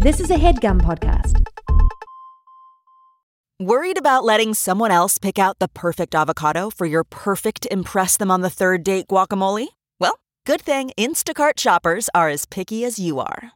This is a headgum podcast. Worried about letting someone else pick out the perfect avocado for your perfect Impress Them on the Third Date guacamole? Well, good thing Instacart shoppers are as picky as you are.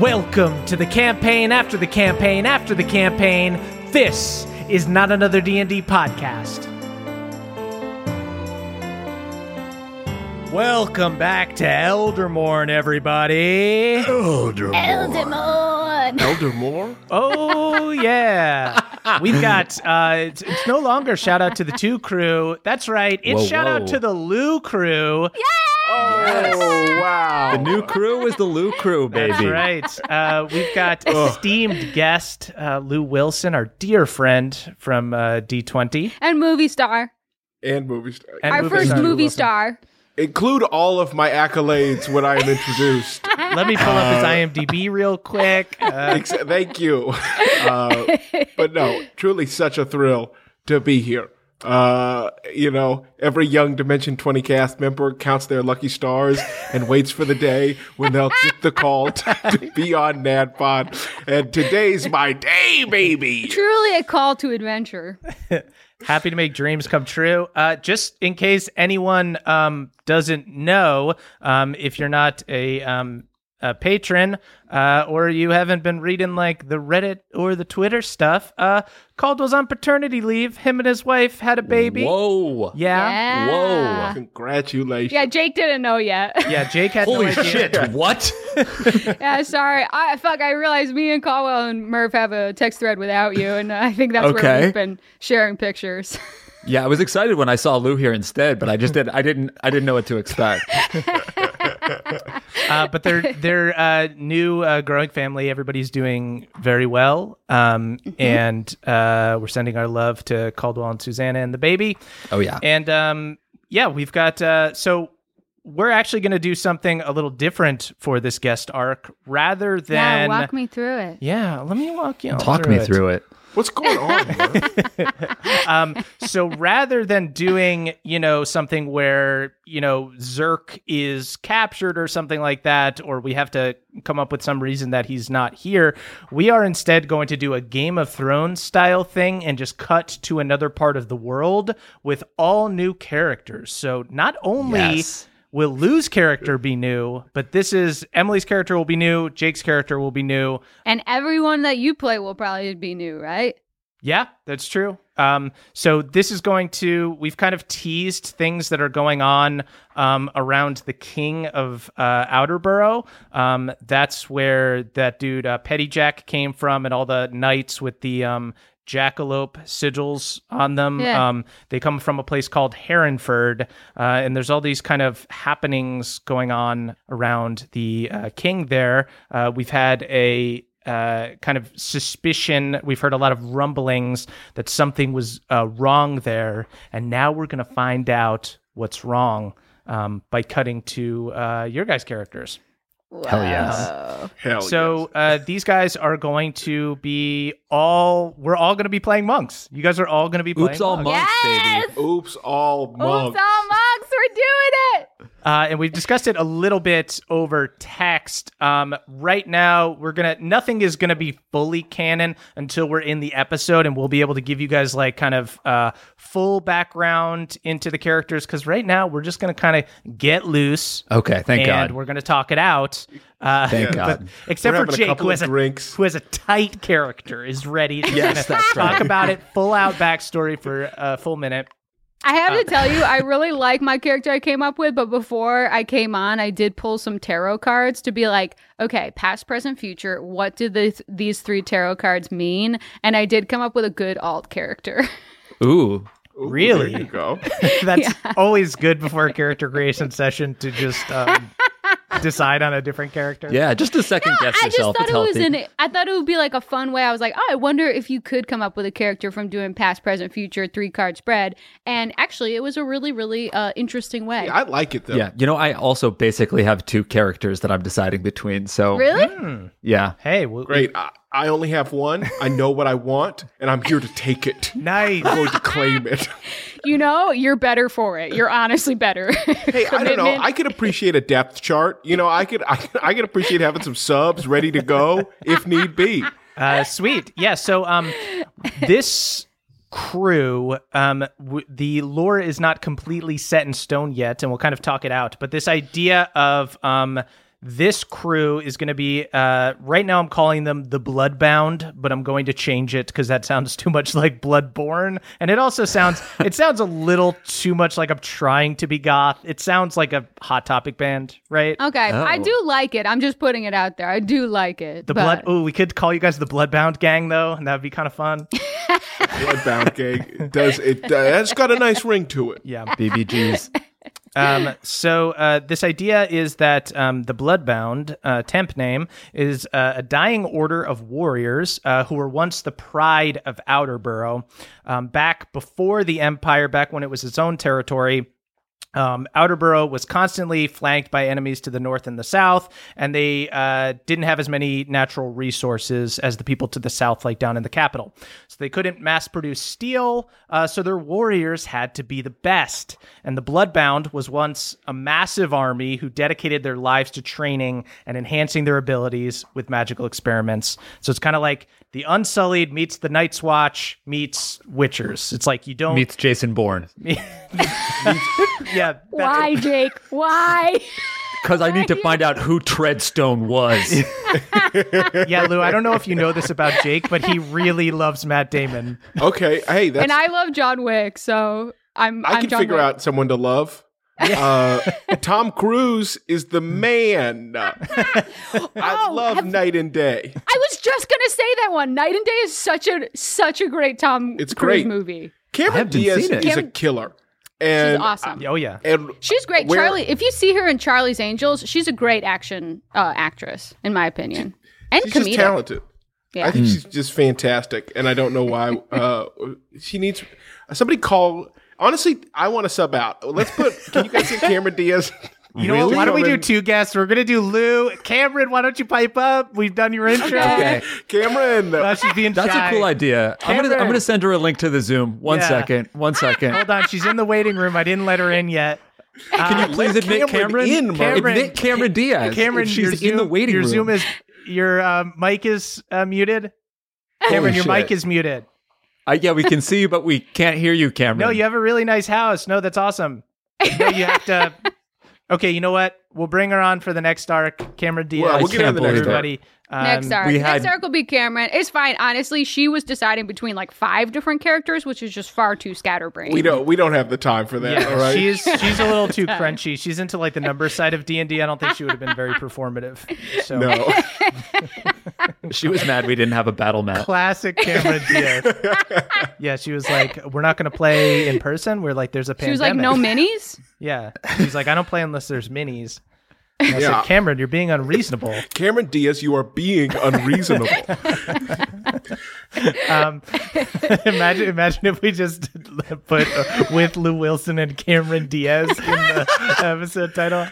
Welcome to the campaign after the campaign after the campaign. This is not another D&D podcast. Welcome back to Eldermourne, everybody. Eldemon. Eldermore? Oh yeah, we've got. Uh, it's, it's no longer shout out to the two crew. That's right. It's Whoa, shout out whoa. to the Lou crew. Oh, wow. The new crew is the Lou crew, baby. That's right. Uh, we've got esteemed guest uh, Lou Wilson, our dear friend from uh, D20. And movie star. And movie star. And Our movie first star movie star. Include all of my accolades when I am introduced. Let me pull up his IMDb real quick. Uh, Ex- Thank you. Uh, but no, truly such a thrill to be here. Uh, you know, every young Dimension 20 cast member counts their lucky stars and waits for the day when they'll get the call to, to be on Naddpod. And today's my day, baby. Truly a call to adventure. happy to make dreams come true. Uh, just in case anyone um, doesn't know, um, if you're not a, um, a patron uh, or you haven't been reading like the Reddit or the Twitter stuff, uh, Caldwell's on paternity leave. Him and his wife had a baby. Whoa. Yeah. Yeah. Whoa. Congratulations. Yeah, Jake didn't know yet. Yeah, Jake had Holy no idea. shit. What? yeah, sorry. I fuck. I realized me and Caldwell and Murph have a text thread without you, and I think that's where Okay. we've been sharing pictures. yeah, I was excited when I saw Lou here instead, but I just did I didn't I didn't know what to expect. uh, but they're they're uh, new uh, growing family. Everybody's doing very well, um, and uh, we're sending our love to Caldwell and Susanna and the baby. Oh yeah. And um, yeah, we've got uh, so we're actually going to do something a little different for this guest arc, rather yeah, than walk me through it. Yeah, let me walk you Talk me through it. What's going on? Um, so rather than doing, you know, something where, you know, Zerk is captured or something like that, or we have to come up with some reason that he's not here, we are instead going to do a Game of Thrones style thing and just cut to another part of the world with all new characters. So not only Yes. Will Lou's character be new, but this is Emily's character will be new, Jake's character will be new, And everyone that you play will probably be new, right? Yeah, that's true. Um, so this is going to we've kind of teased things that are going on um, around the king of uh, Outerborough. Um, that's where that dude uh, Petty Jack came from, and all the knights with the um, jackalope sigils on them. Yeah. Um, they come from a place called Herrenford, uh, and there's all these kind of happenings going on around the uh, king there. Uh, we've had a uh, kind of suspicion. We've heard a lot of rumblings that something was uh, wrong there, and now we're going to find out what's wrong um, by cutting to uh, your guys' characters. Hell yes. Wow. Hell So uh, these guys are going to be all. We're all going to be playing monks. You guys are all going to be playing. Oops all monks. monks, Yes! baby. Oops, all Oops, monks. all monks, we're doing it. Uh, and we've discussed it a little bit over text. Um, right now, we're gonna nothing is gonna be fully canon until we're in the episode, and we'll be able to give you guys like kind of uh, full background into the characters. Because right now, we're just gonna kind of get loose, Okay, thank and God. we're gonna talk it out. Uh, Thank God. except for Jake, who has a who has a tight character, is ready to Yes, talk right. about it, full out backstory for a full minute. I have Uh, to tell you, I really like my character I came up with, but before I came on, I did pull some tarot cards to be like, okay, past, present, future, what did this, these three tarot cards mean? And I did come up with a good alt character. Ooh. Ooh, Really? There you go. That's always good before a character creation session to just um, decide on a different character. Yeah, just a second guess I just thought it's it was healthy. an. I thought it would be like a fun way. I was like, oh, I wonder if you could come up with a character from doing past, present, future three card spread. And actually, it was a really, really uh, interesting way. I like it though. yeah, you know, I also basically have two characters that I'm deciding between. So really? yeah, Hey, well, Great. I, I only have one. I know what I want, and I'm here to take it. Nice. I'm going to claim it. You know, you're better for it. You're honestly better. Hey, I don't know. I could appreciate a depth chart. You know, I could I, could- I could appreciate having some subs ready to go if need be. Uh, sweet. Yeah. So, um, this crew, um, w- the lore is not completely set in stone yet, and we'll kind of talk it out. But this idea of um, this crew is going to be uh, right now. I'm calling them the Bloodbound, but I'm going to change it because that sounds too much like Bloodborne, and it also sounds it sounds a little too much like I'm trying to be goth. It sounds like a Hot Topic band, right? okay, I Oh. do like it. I'm just putting it out there. I do like it. The but- blood. Oh, we could call you guys the Bloodbound Gang, though, and that would be kind of fun. Bloodbound gang it does it. Uh, it's got a nice ring to it. Yeah. BBGs. Um, so uh, this idea is that um, the Bloodbound uh, temp name is uh, a dying order of warriors uh, who were once the pride of Outerborough. Um, back before the Empire, back when it was its own territory, um, Outerborough was constantly flanked by enemies to the north and the south, and they uh, didn't have as many natural resources as the people to the south, like down in the capital. So they couldn't mass produce steel, uh, so their warriors had to be the best. And the Bloodbound was once a massive army who dedicated their lives to training and enhancing their abilities with magical experiments. So it's kind of like the Unsullied meets the Night's Watch meets Witchers. It's like you don't. Meets Jason Bourne. yeah. that's- Why, Jake? Why? Because I need to find out who Treadstone was. Yeah, Lou, I don't know if you know this about Jake, but he really loves Matt Damon. Okay. Hey, that's and I love John Wick, so I'm. I I'm can John figure Wick. out someone to love. Uh, Tom Cruise is the man. I Oh, love have- Knight and Day. I was just gonna say that one. Knight and Day is such a such a great Tom It's Cruise great. movie. Cameron Diaz seen it. is a killer. And She's awesome. Oh yeah. And She's great. where- Charlie, if you see her in Charlie's Angels, she's a great action uh, actress, in my opinion, and she's just comedic. talented. Yeah. I think she's just fantastic, and I don't know why. Uh, she needs somebody call. Honestly, I want to sub out. Let's put. Can you guys get Cameron Diaz? You know what? Really? Why don't we do two guests? We're gonna do Lou, Cameron. Why don't you pipe up? We've done your intro. Okay. Cameron? Uh, she's being That's shy. a cool idea. I'm gonna I'm gonna send her a link to the Zoom. One Yeah. second. One second. Hold on, she's in the waiting room. I didn't let her in yet. Can you please admit Cameron Cameron? in, Mark. Cameron- admit Cameron Diaz. Cameron, She's your in Zoom, the waiting your room. Zoom is your uh, mic is uh, muted. Cameron, your shit. mic is muted. Uh, yeah, we can see you, but we can't hear you, Cameron. No, you have a really nice house. No, that's awesome. No, you have to. Okay, you know what? We'll bring her on for the next arc. Cameron Diaz. Well, we'll get her the next believe it. arc. everybody. Um, Next arc. we Next arc will be Cameron. It's fine. Honestly, she was deciding between like five different characters, which is just far too scatterbrained. we don't. We don't have the time for that. Yeah, all right. she's she's a little too crunchy. She's into like the number side of D and I don't think she would have been very performative. So no. She was mad we didn't have a battle map. classic Cameron Diaz. yeah, she was like, "We're not going to play in person. We're like, there's a pandemic." She was like, no minis? Yeah, He's like, "I don't play unless there's minis." And I Yeah. said, Cameron, you're being unreasonable. Cameron Diaz, you are being unreasonable. Um, imagine, imagine if we just put uh, with Lou Wilson and Cameron Diaz in the episode title.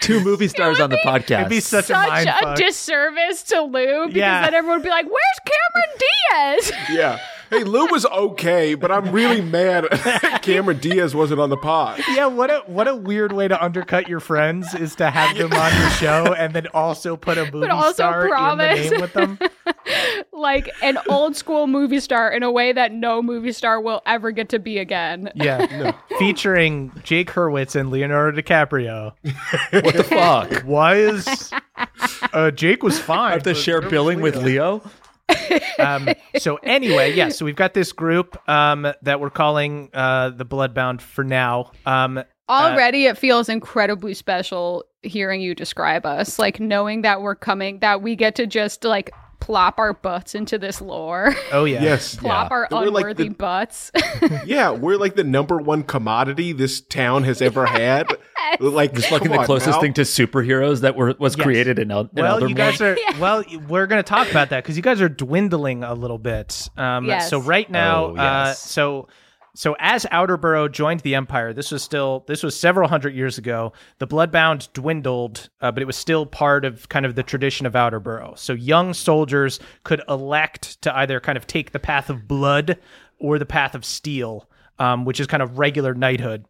Two movie stars on the podcast. It'd be such, a Such mind a disservice to Lou because Yeah. then everyone would be like, where's Cameron Diaz? yeah. Hey, Lou was okay, but I'm really mad Cameron Diaz wasn't on the pod. Yeah, what a what a weird way to undercut your friends is to have them on your show and then also put a movie also star in the promise. name with them. like an old school movie star in a way that no movie star will ever get to be again. Yeah, featuring Jake Hurwitz and Leonardo DiCaprio. what the fuck? Why is uh, Jake was fine? I have to share billing with Leo. um, so anyway, yeah, so we've got this group um, that we're calling uh, the Bloodbound for now. Um, Already, it feels incredibly special hearing you describe us, like knowing that we're coming, that we get to just like plop our butts into this lore, oh yeah, Yes. plop our We're like unworthy the- butts. Yeah, we're like the number one commodity this town has ever had. Yes. Like Just fucking the closest now. thing to superheroes that were was Yes. created in, El- in well, Elder you guys Moon. are well. We're going to talk about that because you guys are dwindling a little bit. Um, Yes. So right now, Oh, uh, so so as Outerborough joined the Empire, this was still this was several hundred years ago. The Bloodbound dwindled, uh, but it was still part of kind of the tradition of Outerborough. So young soldiers could elect to either kind of take the path of blood or the path of steel, um, which is kind of regular knighthood.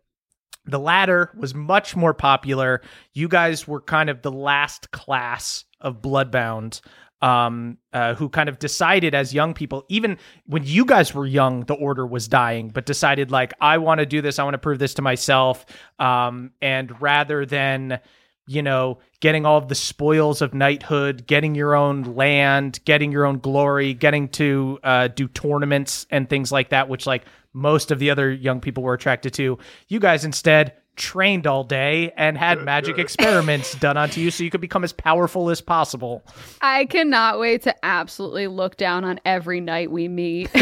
The latter was much more popular. You guys were kind of the last class of Bloodbound um, uh, who kind of decided as young people, even when you guys were young, the order was dying, but decided, like, I want to do this. I want to prove this to myself. Um, and rather than, you know, getting all of the spoils of knighthood, getting your own land, getting your own glory, getting to uh, do tournaments and things like that, which like most of the other young people were attracted to. You guys instead trained all day and had magic experiments done onto you so you could become as powerful as possible. I cannot wait to absolutely look down on every knight we meet.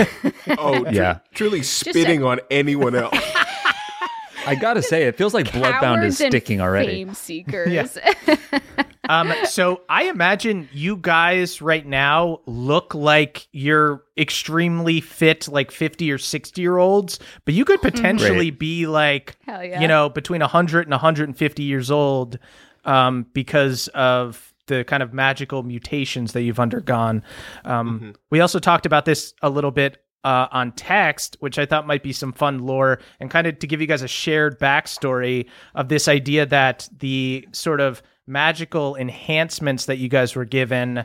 Oh, tr- Yeah. truly spitting on anyone else. I gotta say, it feels like Bloodbound is sticking already. Fame seekers. Um, so I imagine you guys right now look like you're extremely fit, like 50 or 60 year olds, but you could potentially be like, yeah. you know, between 100 and 150 years old um, because of the kind of magical mutations that you've undergone. Um, We also talked about this a little bit uh, on text, which I thought might be some fun lore, and kind of to give you guys a shared backstory of this idea that the sort of magical enhancements that you guys were given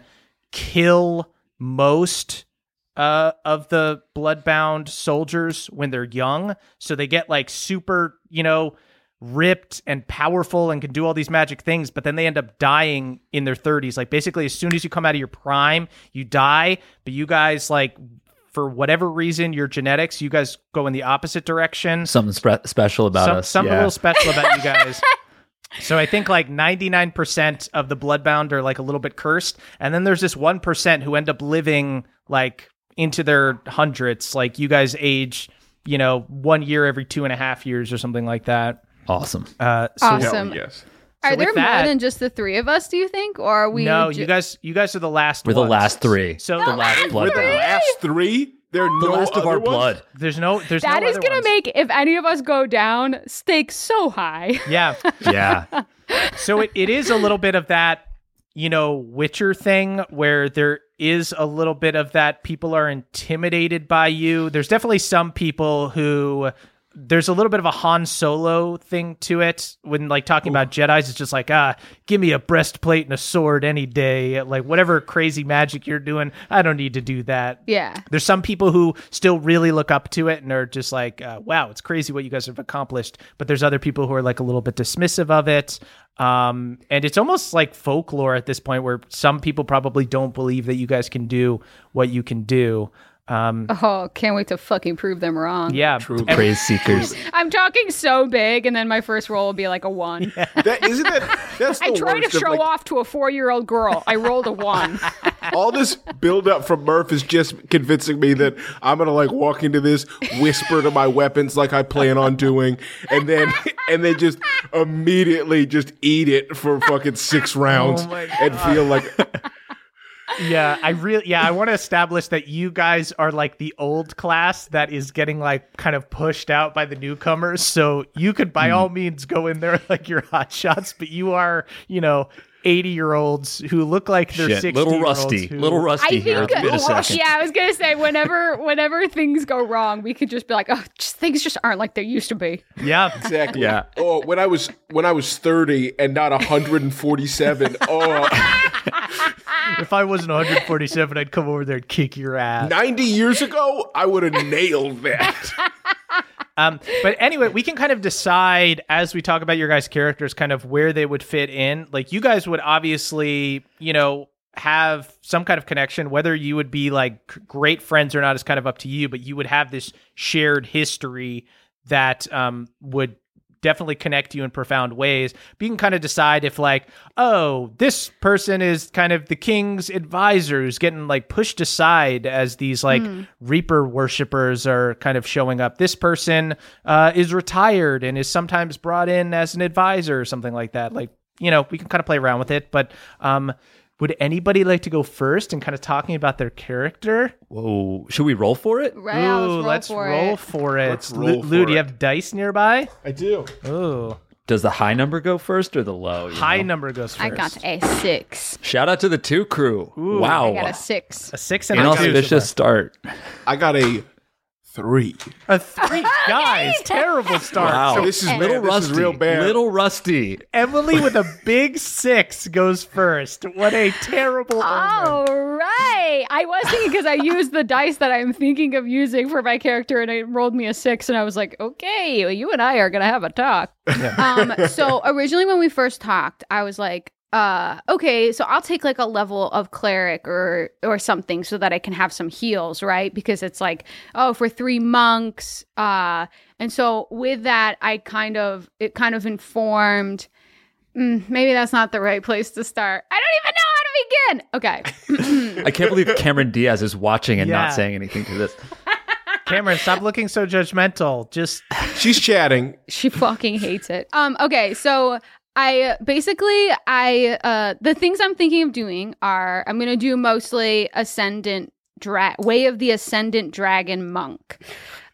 kill most uh, of the bloodbound soldiers when they're young. So they get like super, you know, ripped and powerful and can do all these magic things, but then they end up dying in their 30s. Like basically, as soon as you come out of your prime, you die. But you guys, like, for whatever reason, your genetics, you guys go in the opposite direction. Something spe- special about Some- us. Something yeah. a little special about you guys. So I think like 99% of the bloodbound are like a little bit cursed. And then there's this 1% who end up living like into their hundreds. Like you guys age, you know, one year every two and a half years or something like that. awesome. Uh, so Awesome. Hell yes. Are there that- more than just the three of us? Do you think, or are we? no, ju- you guys, you guys are the last We're the last three. So the the last We're the last three. There are The no last of our ones? blood. there's no, there's That no is gonna ones. make if any of us go down stakes so high. Yeah. Yeah. so it, it is a little bit of that you know witcher thing where there is a little bit of that people are intimidated by you there's definitely some people who there's a little bit of a Han Solo thing to it when like talking about Jedi's it's just like ah give me a breastplate and a sword any day like whatever crazy magic you're doing I don't need to do that Yeah. there's some people who still really look up to it and are just like, uh, wow, it's crazy what you guys have accomplished. But there's other people who are like a little bit dismissive of it. Um, and it's almost like folklore at this point where some people probably don't believe that you guys can do what you can do. Um, Oh, can't wait to fucking prove them wrong. yeah. True. And- Praise seekers. I'm talking so big, and then my first roll will be like a one. That isn't that. That's the I tried to worst of, show like, off to a four year old girl. I rolled a one. all this build up from Murph is just convincing me that I'm gonna like walk into this, whisper to my weapons like I plan on doing, and then and then just immediately just eat it for fucking six rounds Oh and feel like yeah, I really, yeah, I want to establish that you guys are like the old class that is getting like kind of pushed out by the newcomers. So you could by hmm. all means go in there like your hot shots, but you are, you know, 80 year olds who look like they're Shit, 60 little rusty. Who, Little rusty I here. think, Wait a oh, second. yeah, I was gonna say whenever whenever things go wrong, we could just be like, oh, just, things just aren't like they used to be. Yeah. exactly. Yeah. Oh, when I was when I was 30 and not 147. Oh, if I wasn't 147, I'd come over there and kick your ass. 90 years ago, I would have nailed that. Um, but anyway, we can kind of decide as we talk about your guys' characters, kind of where they would fit in. Like, you guys would obviously, you know, have some kind of connection. Whether you would be like great friends or not is kind of up to you. But you would have this shared history that um, would definitely connect you in profound ways. But you can kind of decide if like, oh, this person is kind of the king's advisor who's getting like pushed aside as these like reaper worshippers are kind of showing up. This person uh, is retired and is sometimes brought in as an advisor or something like that. Like, you know, we can kind of play around with it, but um would anybody like to go first and kind of talking about their character? Whoa, should we roll for it? Right, yeah, Ooh, let's roll for roll it. for it. Let's Lu- roll Lou, for do you have dice nearby? I do. Ooh, Does the high number go first or the low? high know? number goes first. I got a six. Shout out to the two crew. wow. I got a six. a six and a two. so Inauspicious start. I got a three. A three. Guys, terrible start. Wow. So This is little bad. This rusty. is real bad. Little rusty. Emily with a big six goes first. What a terrible omen. All right. I was thinking because I used the dice that I'm thinking of using for my character, and it rolled me a six, and I was like, okay, well, you and I are gonna have a talk. um, so originally when we first talked, I was like, uh, okay, so I'll take like a level of cleric or or something so that I can have some heals, right? Because it's like, oh, for three monks, uh, and so with that, I kind of it kind of informed. Mm, maybe that's not the right place to start. I don't even know how to begin. Okay. I can't believe Cameron Diaz is watching and Yeah. not saying anything to this. Cameron, stop looking so judgmental. Just She's chatting. she fucking hates it. Um okay, so I basically I uh the things I'm thinking of doing are I'm going to do mostly ascendant dra- way of the ascendant dragon monk.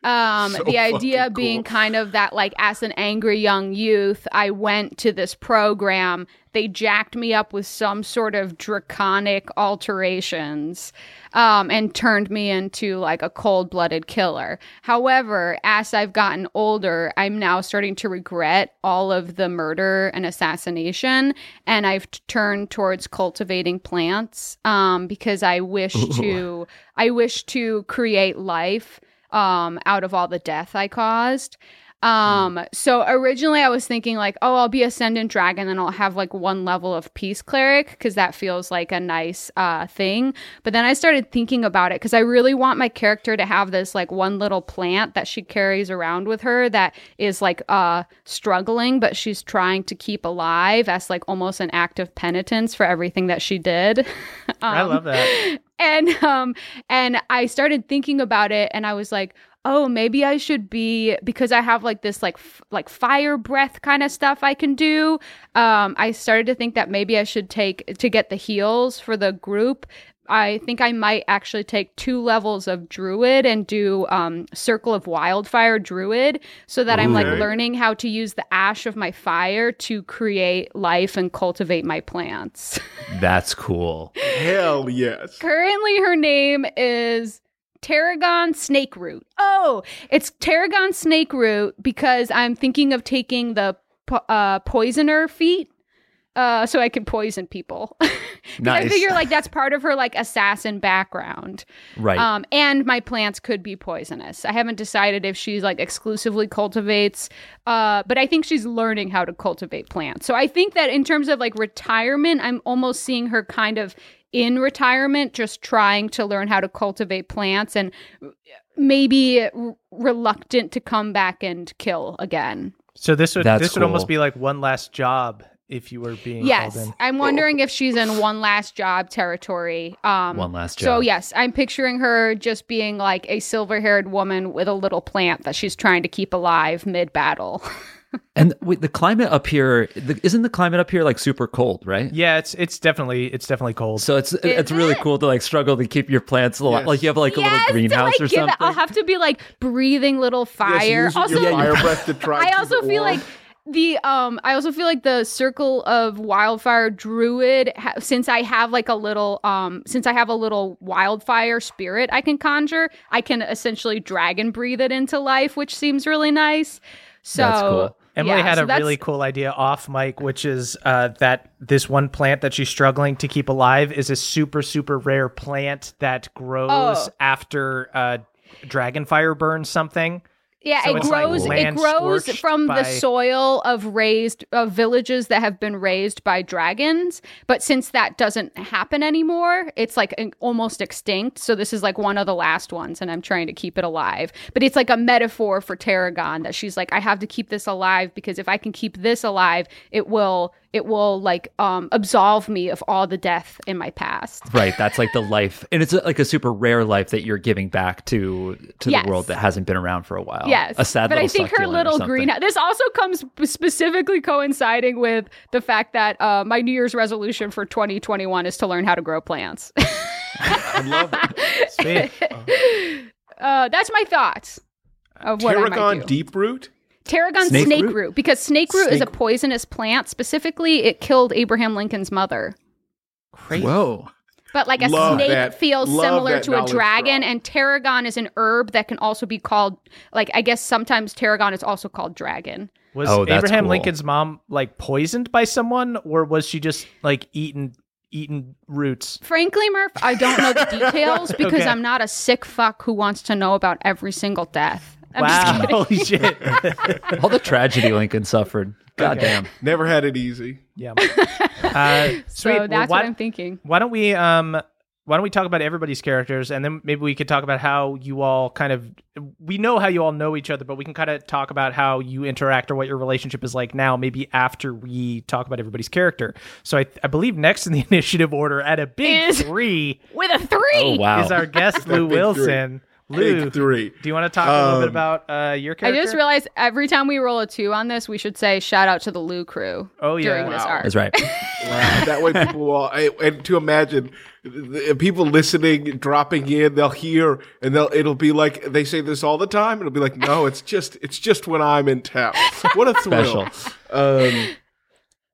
Um So the idea being cool. kind of that like as an angry young youth I went to this program they jacked me up with some sort of draconic alterations um, and turned me into like a cold blooded killer. However, as I've gotten older, I'm now starting to regret all of the murder and assassination, and I've t- turned towards cultivating plants um, because I wish to I wish to create life um, out of all the death I caused. Um, so originally I was thinking like, oh, I'll be ascendant dragon and I'll have like one level of peace cleric because that feels like a nice uh thing. But then I started thinking about it because I really want my character to have this like one little plant that she carries around with her that is like uh struggling, but she's trying to keep alive as like almost an act of penitence for everything that she did. I Um, love that. And um and i started thinking about it and i was like oh maybe i should be because i have like this like f- like fire breath kind of stuff i can do. Um i started to think that maybe i should take to get the heals for the group I think I might actually take two levels of druid and do um, circle of wildfire druid so that I'm like learning how to use the ash of my fire to create life and cultivate my plants. That's cool. Hell yes. Currently, her name is Tarragon Snake Root. Oh, it's Tarragon Snake Root because I'm thinking of taking the po- uh, poisoner feat. Uh, so I can poison people. 'Cause I Nice. figure like that's part of her like assassin background. Right. Um, and my plants could be poisonous. I haven't decided if she's like exclusively cultivates, uh, but I think she's learning how to cultivate plants. So I think that in terms of like retirement, I'm almost seeing her kind of in retirement, just trying to learn how to cultivate plants and maybe r- reluctant to come back and kill again. So this would That's this would almost be like one last job if you were being Yes, called in. I'm wondering if she's in one last job territory. Um, One last job So yes, I'm picturing her just being like a silver-haired woman with a little plant that she's trying to keep alive mid-battle. and wait, the climate up here, the, isn't the climate up here like super cold, right? Yeah, it's it's definitely it's definitely cold. So it's it's really cool to like struggle to keep your plants alive. Yes. Like you have like a yes, little greenhouse to, or like, give it- something. I'll have to be like breathing little fire. Yes, also, your fire breath to try. I also feel like the um I also feel like the circle of wildfire druid ha- since I have like a little um since I have a little wildfire spirit I can conjure I can essentially dragon breathe it into life which seems really nice. So That's cool. Emily yeah, had so a that's- really cool idea off mic, which is uh, that this one plant that she's struggling to keep alive is a super, super rare plant that grows Oh. after uh, dragon fire burns something. Yeah, So it it's like grows. it grows from by- the soil of razed of villages that have been razed by dragons. But since that doesn't happen anymore, it's like an- almost extinct. So this is like one of the last ones, and I'm trying to keep it alive. But it's like a metaphor for Tarragon that she's like, I have to keep this alive because if I can keep this alive, it will it will like um absolve me of all the death in my past. Right, that's like the life, and it's like a super rare life that you're giving back to to Yes. the world that hasn't been around for a while. Yes, a sad but I think her little something. greenhouse. This also comes specifically coinciding with the fact that uh, my New Year's resolution for 2021 is to learn how to grow plants. I love it. Uh, that's my thoughts of what I might Tarragon do. deep root. Tarragon Snake snake, root? root. because snake root is a poisonous plant. Specifically, it killed Abraham Lincoln's mother. Great. Whoa, But like a Love snake that- feels love similar to a dragon, drop. and tarragon is an herb that can also be called like I guess sometimes tarragon is also called dragon. Was Oh, Abraham cool. Lincoln's mom like poisoned by someone, or was she just like eating eating roots? Frankly, Murph, I don't know the details because Okay. I'm not a sick fuck who wants to know about every single death. I'm wow! kidding. Holy shit! all the tragedy Lincoln suffered. God Okay. damn. Never had it easy. yeah. Uh, sweet. So Well, why, what I'm thinking. why don't we um why don't we talk about everybody's characters and then maybe we could talk about how you all kind of we know how you all know each other but we can kind of talk about how you interact or what your relationship is like now maybe after we talk about everybody's character so i, I believe next in the initiative order at a big Is- three With a three. Oh wow. is our guest lou wilson three. Wilson lou Big three. do you want to talk a little bit Um, about uh, your I just realized every time we roll a two on this, we should say shout out to the Lou crew. Oh, yeah. during this arc. That's right. Wow. that way people will, I, and to imagine the people listening, dropping in, they'll hear and they'll, it'll be like, they say this all the time. It'll be like, no, it's just, it's just when I'm in town. What a thrill. Um,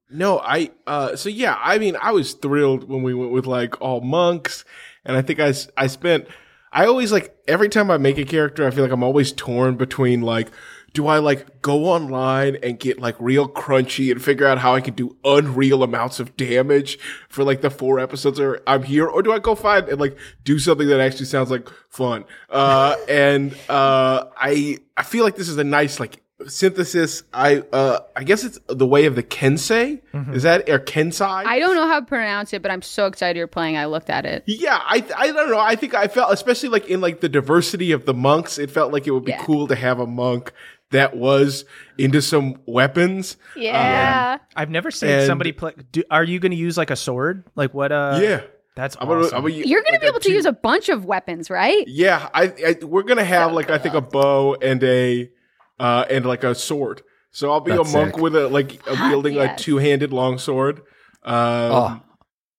no, I, uh, so yeah, I mean, I was thrilled when we went with like all monks. And I think I I spent, I always like, every time I make a character, I feel like I'm always torn between like, do I like go online and get like real crunchy and figure out how I can do unreal amounts of damage for like the four episodes or I'm here, or do I go find and like do something that actually sounds like fun? Uh, and uh, I I feel like this is a nice like synthesis. I uh, I guess it's the way of the Kensei. Is that or Kensai? I don't know how to pronounce it, but I'm so excited you're playing. I looked at it. Yeah, I I don't know. I think I felt, especially like in like the diversity of the monks, it felt like it would be Yeah. cool to have a monk that was into some weapons. Yeah. i've never seen And- somebody play do, are you going to use like a sword like what uh yeah, that's I'm gonna, awesome. I'm gonna, You're going to be able to use a bunch of weapons, right? Yeah, I, I we're gonna have like I think a bow and a uh and like a sword. So I'll be That's a monk sick. with a like a wielding yes. a two handed long sword. Um, Oh.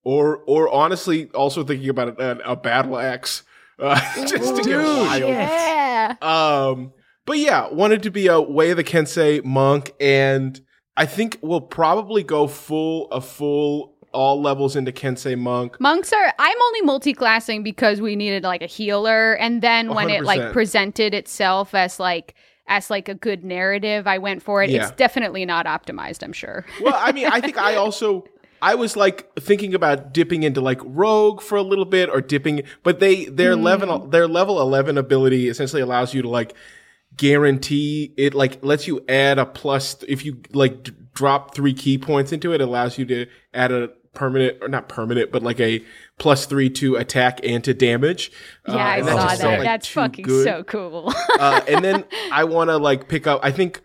or or honestly, also thinking about a, a battle axe. Uh, just to get wild. Yeah. Um, but yeah, wanted to be a Way of the Kensei monk, and I think we'll probably go full a full all levels into Kensei monk. Monks are. I'm only multi-classing because we needed like a healer, and then when it 100%. like presented itself as like as like a good narrative, I went for it. Yeah. It's definitely not optimized. I'm sure. Well, I mean, I think I also I was like thinking about dipping into like rogue for a little bit or dipping, but they their mm. level their level 11 ability essentially allows you to like guarantee it like lets you add a plus if you like d- drop 3 ki points into it, it allows you to add a permanent or not permanent, but like a plus 3 to attack and to damage. Yeah, Uh, I saw that. like, That's fucking good so cool. uh, and then I want to like pick up. I think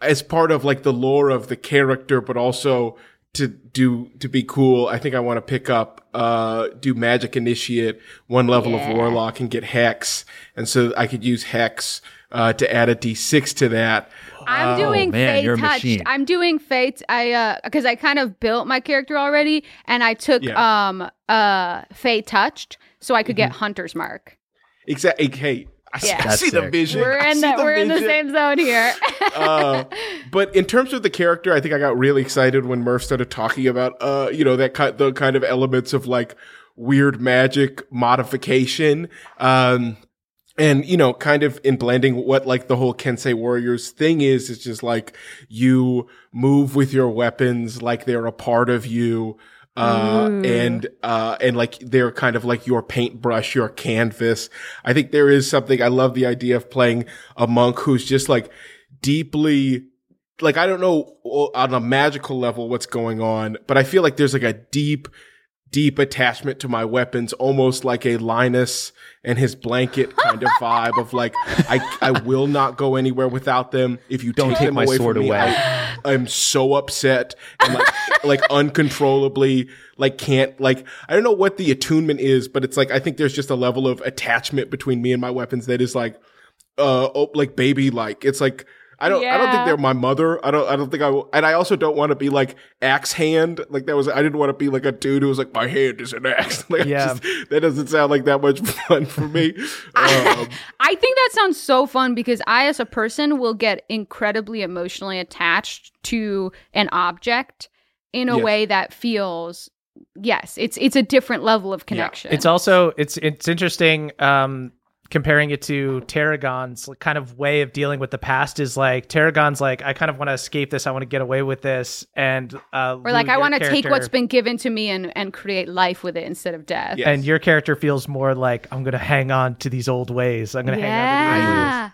as part of like the lore of the character, but also to do to be cool. I think I want to pick up uh do magic initiate one level Yeah. of warlock and get hex, and so I could use hex uh to add a d6 to that. I'm doing man, Fey you're touched. machine. I'm doing Fate. I uh because I kind of built my character already, and I took Yeah. um uh Fey touched, so I could Mm-hmm. get Hunter's Mark. Exactly. Hey, I, see- Yeah. I That's see the sick. vision. We're in see the, we're in the same zone here. uh, but in terms of the character, I think I got really excited when Murph started talking about, uh, you know, that kind, the kind of elements of like weird magic modification. Um, and you know, kind of in blending what like the whole Kensei Warriors thing is, it's just like you move with your weapons like they're a part of you. Uh, and, uh, and like they're kind of like your paintbrush, your canvas. I think there is something, I love the idea of playing a monk who's just like deeply, like, I don't know on a magical level what's going on, but I feel like there's like a deep, deep attachment to my weapons, almost like a Linus and his blanket kind of vibe of like, I, I will not go anywhere without them. If you Don't take take them my away sword from me, away. I, I'm so upset and like, like uncontrollably, like can't, like, I don't know what the attunement is, but it's like, I think there's just a level of attachment between me and my weapons that is like, uh, oh, like baby like. It's like, I don't, I don't think they're my mother. I don't, I don't think I, will- and I also don't want to be like axe hand. Like that was, I didn't want to be like a dude who was like, my hand is an axe. Like, Yeah. just- that doesn't sound like that much fun for me. Um, I think that sounds so fun because I, as a person, will get incredibly emotionally attached to an object in a Yes. way that feels, yes, it's it's a different level of connection. It's also it's it's interesting um comparing it to Tarragon's kind of way of dealing with the past is like Tarragon's like I kind of want to escape this, I want to get away with this and uh or like Lou, I want to take what's been given to me and and create life with it instead of death. Yes. and your character feels more like I'm going to hang on to these old ways. I'm going to hang on to these old ways. Yeah.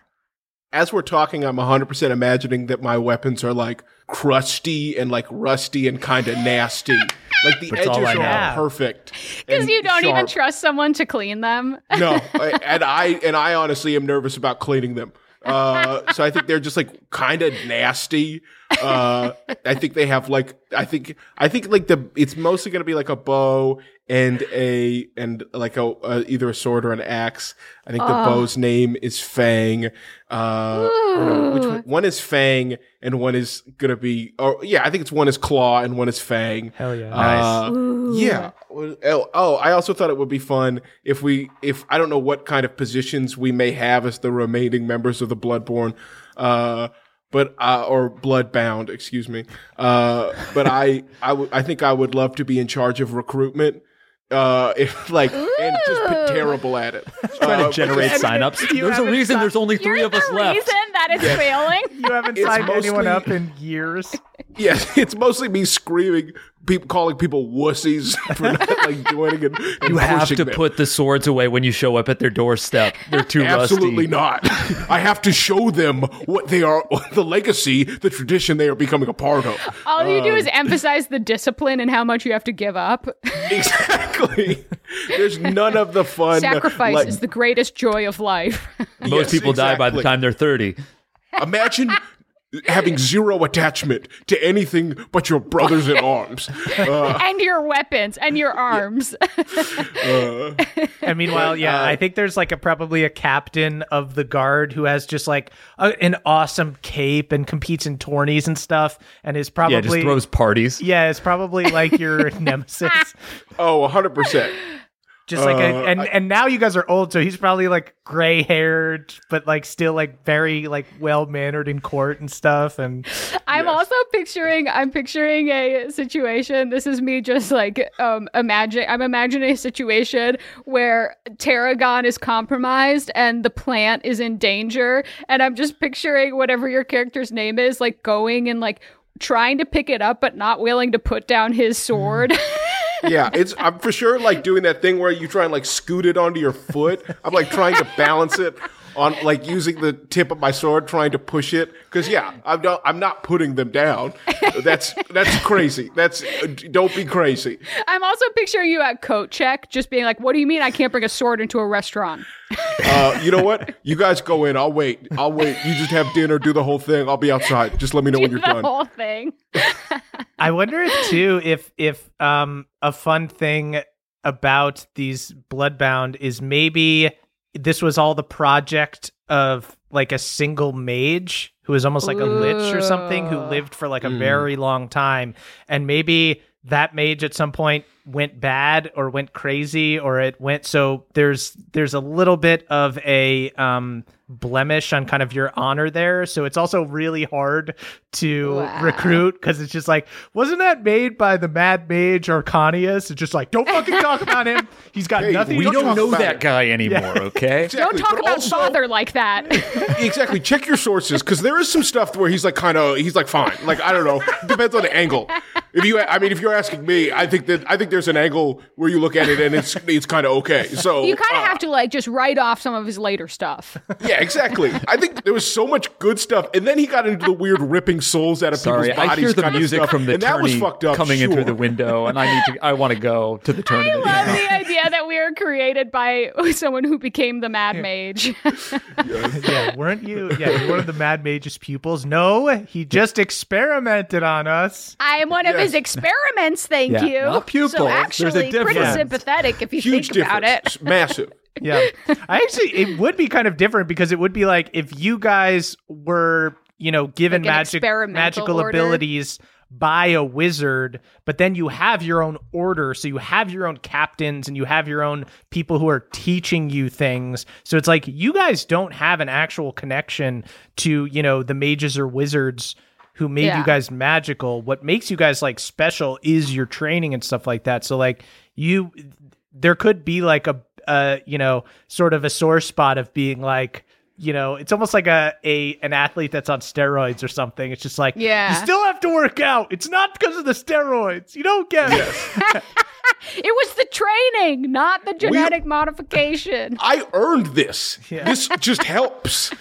As we're talking, I'm 100% imagining that my weapons are like crusty and like rusty and kind of nasty. Like the That's all edges I are have. perfect. Because and you don't even trust someone to clean them. No, I- and I and I honestly am nervous about cleaning them. Uh, so I think they're just like kind of nasty. Uh, I think they have like I think I think like the it's mostly gonna be like a bow and a and like a, uh either a sword or an axe. I think the bow's name is Fang. Uh, no, which one, one is Fang and one is gonna be. Oh yeah, I think it's one is Claw and one is Fang. Hell yeah. Uh, yeah. Oh, oh, I also thought it would be fun if we, if I don't know what kind of positions we may have as the remaining members of the Bloodborne, uh, but uh, or Bloodbound, excuse me. Uh, but I, I I think I would love to be in charge of recruitment. Uh, if like, and just be terrible at it. Trying Uh, to generate because- signups. There's a reason signed- there's only You're three of us the left. reason that it's failing. You haven't It's signed anyone up in years. Yes, it's mostly me screaming, people calling people wussies for not like joining and, and You have to them. put the swords away when you show up at their doorstep. They're too Absolutely rusty. not. I have to show them what they are, the legacy, the tradition they are becoming a part of. All you Um, do is emphasize the discipline and how much you have to give up. Exactly. There's none of the fun. Sacrifice like- is the greatest joy of life. Most Yes, people die by the time they're 30. Imagine having zero attachment to anything but your brothers in arms. Uh, and your weapons and your arms. uh, And meanwhile, yeah, uh, I think there's like a probably a captain of the guard who has just like a, an awesome cape and competes in tourneys and stuff, and is probably Yeah, just throws parties. Yeah, it's probably like your nemesis. oh, 100%. Just like a, Uh, and I- and now you guys are old, so he's probably like gray haired, but like still like very like well mannered in court and stuff. And I'm Yes. also picturing I'm picturing a situation. This is me just like um imagine I'm imagining a situation where Tarragon is compromised and the plant is in danger and I'm just picturing whatever your character's name is like going and like trying to pick it up but not willing to put down his sword. Yeah, it's I'm for sure like doing that thing where you try and like scoot it onto your foot. I'm like trying to balance it on like using the tip of my sword, trying to push it. Because yeah, I'm not I'm not putting them down. That's that's crazy. That's don't be crazy. I'm also picturing you at coat check just being like, "What do you mean I can't bring a sword into a restaurant?" Uh, you know what? You guys go in. I'll wait. I'll wait. You just have dinner, do the whole thing. I'll be outside. Just let me know when you're the done. whole thing. I wonder if too if if um a fun thing about these Bloodbound is maybe this was all the project of like a single mage who was almost like a lich or something who lived for like a Mm. very long time and maybe that mage at some point went bad or went crazy or it went so there's there's a little bit of a um blemish on kind of your honor there so it's also really hard to Wow. recruit because it's just like wasn't that made by the mad mage arcanius it's just like don't fucking talk about him he's got Hey, nothing We Don't don't know that it. guy anymore, okay? Don't talk but about also- father like that. exactly. Check your sources because there is some stuff where he's like kind of he's like fine. Like I don't know. Depends on the angle. If you, I mean, if you're asking me, I think that I think there's an angle where you look at it and it's it's kind of okay. So You kind of uh, have to like just write off some of his later stuff. yeah, exactly. I think there was so much good stuff, and then he got into the weird ripping souls out of Sorry, people's bodies. I hear the kind music stuff, from the and that was tourney fucked up. coming in through the window, and I need to. I want to go to the I tournament. love the idea that we were created by someone who became the Mad Mage. yeah, weren't you? Yeah, you're one of the Mad Mage's pupils. No, he just experimented on us. I am one of his experiments, thank Yeah, you. not pupils. So There's a actually, pretty sympathetic if you Huge think about difference, it. massive. Yeah, I actually it would be kind of different because it would be like if you guys were, you know, given Like magic magical order? abilities by a wizard, but then you have your own order, so you have your own captains and you have your own people who are teaching you things. So it's like you guys don't have an actual connection to, you know, the mages or wizards who made Yeah. you guys magical. What makes you guys like special is your training and stuff like that. So like you there could be like a uh you know sort of a sore spot of being like you know it's almost like a a an athlete that's on steroids or something it's just like Yeah. you still have to work out it's not because of the steroids you don't get it It was the training, not the genetic modification. I earned this. Yeah. This just helps.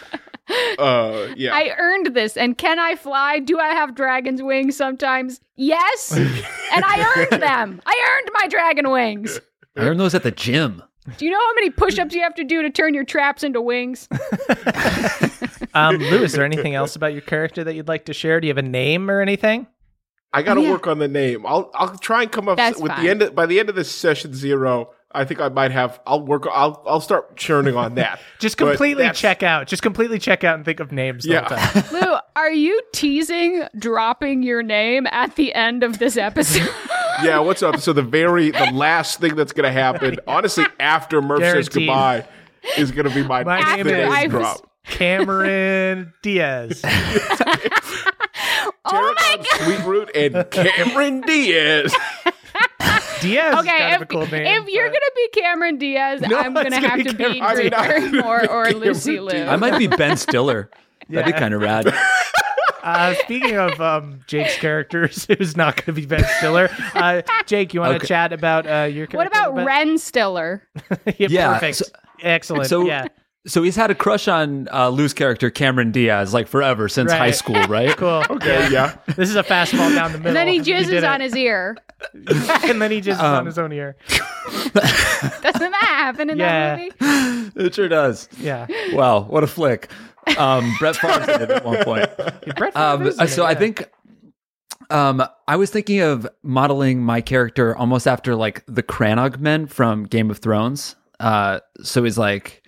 Uh, yeah. I earned this. And can I fly? Do I have dragon's wings sometimes? Yes. and I earned them. I earned my dragon wings. I earned those at the gym. Do you know how many push ups you have to do to turn your traps into wings? um lou is there anything else about your character that you'd like to share do you have a name or anything I got to Oh, yeah. work on the name. I'll I'll try and come up That's with fine. the end of, by the end of this session zero. I think I might have. I'll work. I'll I'll start churning on that. just completely check out just completely check out and think of names Yeah. time. Lou, are you teasing dropping your name at the end of this episode? Yeah, what's up? So the very the last thing that's gonna happen, honestly, after Murph says goodbye, is gonna be my, My the name name is- I drop. cameron diaz oh my god. Sweet Root and Cameron Diaz. diaz is Okay, kind if, of a cool name if you're but- gonna be Cameron Diaz, No I'm gonna gonna have be to be Cameron I mean, Greg I'm Barrymore or Cameron Lucy Liu. I might be Ben Stiller. That'd be kind of rad. Uh, speaking of um, Jake's characters, who's not going to be Ben Stiller, uh, Jake, you want to Okay. chat about uh, your character? What about Ren Stiller? yeah, Yeah, perfect. so- Excellent. So, yeah, so he's had a crush on uh, Lou's character Cameron Diaz like forever since Right. high school, right? cool. Okay, yeah. This is a fastball down the middle. And then he jizzes on his ear. and then he jizzes Um, on his own ear. Doesn't that happen in Yeah. that movie? It sure does. Yeah. Wow, what a flick. Um, Brett Favre's in it at one point. Yeah, Brett Um, Favre's so it, I think um, I was thinking of modeling my character almost after like the Crannog men from Game of Thrones. Uh, so he's like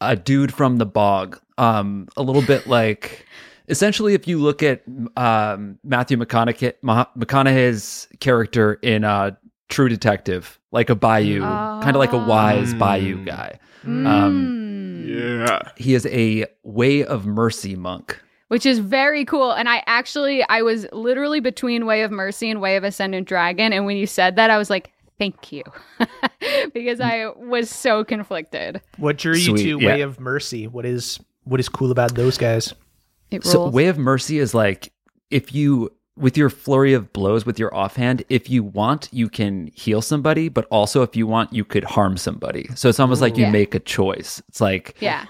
a dude from the bog, um, a little bit like. Essentially, if you look at um, Matthew McConaughey, McConaughey's character in uh, True Detective, like a bayou, kind of like a wise bayou guy. Um, Yeah. he is a Way of Mercy monk. Which is very cool. And I actually, I was literally between Way of Mercy and Way of Ascendant Dragon. And when you said that, I was like, thank you. because I was so conflicted. what drew you Sweet, to yeah. Way of Mercy? What is what is cool about those guys? It So, way of mercy is like if you, with your flurry of blows with your offhand, if you want, you can heal somebody, but also if you want, you could harm somebody. So it's almost like you Yeah. make a choice. It's like, yeah.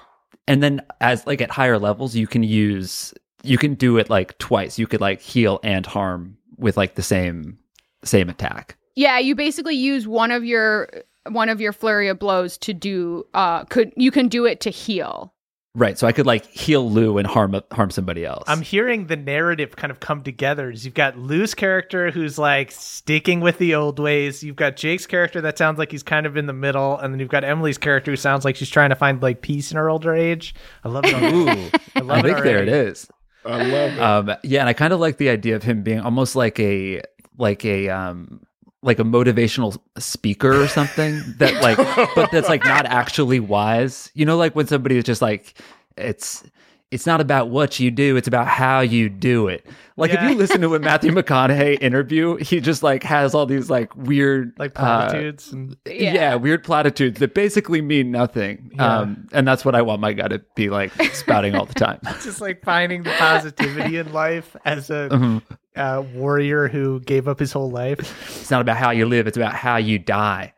and then as like at higher levels, you can use, you can do it like twice. You could like heal and harm with like the same, same attack. Yeah, you basically use one of your one of your flurry of blows to do uh could you can do it to heal. Right. So I could like heal Lou and harm harm somebody else. I'm hearing the narrative kind of come together. Is You've got Lou's character who's like sticking with the old ways. You've got Jake's character that sounds like he's kind of in the middle, and then you've got Emily's character who sounds like she's trying to find like peace in her older age. I love it. Ooh, I love I think there already. it is. I love it. Um, yeah, and I kind of like the idea of him being almost like a like a um like a motivational speaker or something that like but that's like not actually wise. You know, like when somebody is just like it's it's not about what you do, it's about how you do it. Like Yeah. if you listen to a Matthew McConaughey interview, he just like has all these like weird Like uh, platitudes and yeah. weird platitudes that basically mean nothing. Yeah. Um, and that's what I want my guy to be like spouting all the time. just like finding the positivity in life as a Mhm. Uh, warrior who gave up his whole life. It's not about how you live; it's about how you die.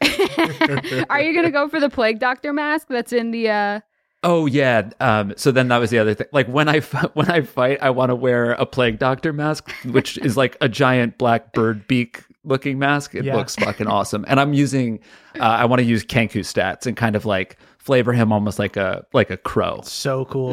Are you gonna go for the plague doctor mask that's in the? uh Oh yeah. Um, so then that was the other thing. Like when I f- when I fight, I want to wear a plague doctor mask, which is like a giant black bird beak looking mask. It Yeah. looks fucking awesome. And I'm using. Uh, I want to use Kenku stats and kind of like flavor him almost like a like a crow. So cool.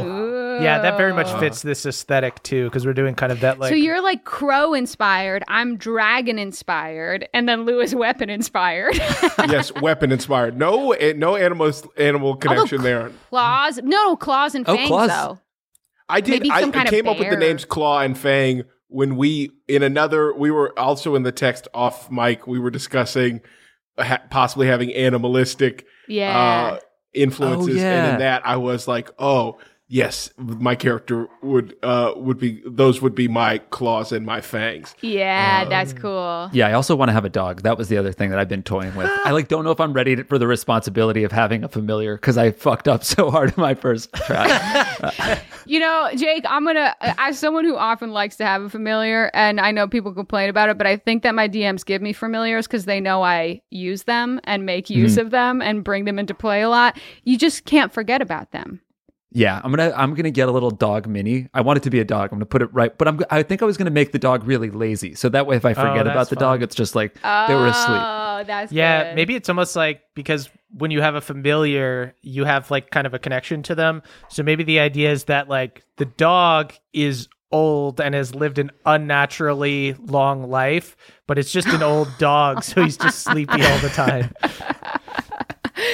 Yeah, that very much fits this aesthetic too, because we're doing kind of that like. so you're like crow inspired. I'm dragon inspired, and then Lou is weapon inspired. yes, weapon inspired. No, eh, no animal animal connection there. claws, no claws and fangs Oh, claws. though. I did. Maybe I, some I kind of came up with the names Claw and Fang when we in another. We were also in the text off mic. We were discussing ha- possibly having animalistic Yeah. uh, influences, and yeah. in that I was like, oh yes, my character would uh, would be those would be my claws and my fangs. yeah, um, that's cool. Yeah, I also want to have a dog. That was the other thing that I've been toying with. I like don't know if I'm ready to, for the responsibility of having a familiar because I fucked up so hard in my first try. You know, Jake, I'm gonna, as someone who often likes to have a familiar, and I know people complain about it, but I think that my DMs give me familiars because they know I use them and make use Mm-hmm. of them and bring them into play a lot. You just can't forget about them. Yeah, I'm gonna I'm gonna get a little dog mini. I want it to be a dog. I'm gonna put it right, but I'm I think I was gonna make the dog really lazy, so that way if I oh, forget that's about the fun. dog, it's just like they were asleep. Oh, that's yeah, good. maybe it's almost like because when you have a familiar, you have like kind of a connection to them. So maybe the idea is that like the dog is old and has lived an unnaturally long life, but it's just an old dog, so he's just sleepy all the time.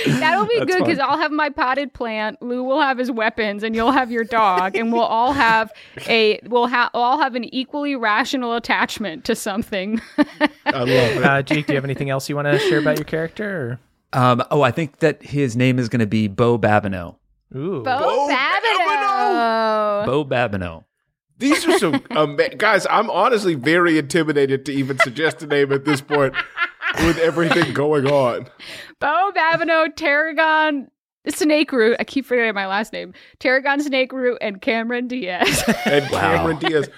That'll be good because. I'll have my potted plant. Lou will have his weapons, and you'll have your dog, and we'll all have a we'll have all have an equally rational attachment to something. I love it. Uh, Jake, do you have anything else you want to share about your character? Um, oh, I think that his name is gonna be Bo Babineau. Ooh, Bo Bo Babineau. Bo Babineau. These are some um, guys. I'm honestly very intimidated to even suggest a name at this point with everything going on. Bo Babineau, Tarragon Snake Root. I keep forgetting my last name. Tarragon Snake Root and Cameron Diaz. And Cameron Diaz.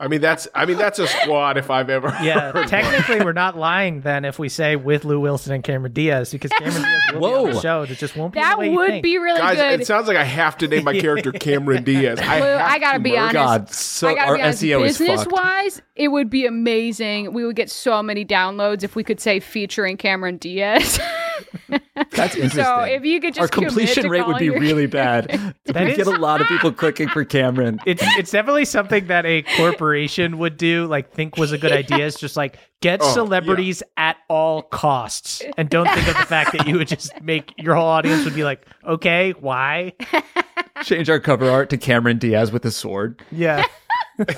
I mean, that's I mean that's a squad if I've ever. yeah. Technically, we're not lying then if we say with Lou Wilson and Cameron Diaz because Cameron Diaz will be on Whoa. the show. that just won't be that the way you would think. be really Guys, good. it sounds like I have to name my character Cameron Diaz. I, Lou, I gotta to be honest. God, so I gotta our be honest, SEO is business fucked. wise, it would be amazing. We would get so many downloads if we could say featuring Cameron Diaz. That's interesting. so if you could just our commit completion to rate would be your- really bad. That we get a lot of people clicking for Cameron. it's it's definitely something that a corporation would do like think was a good idea is just like get Oh, celebrities at all costs and don't think of the fact that you would just make your whole audience would be like okay why Change our cover art to Cameron Diaz with a sword. yeah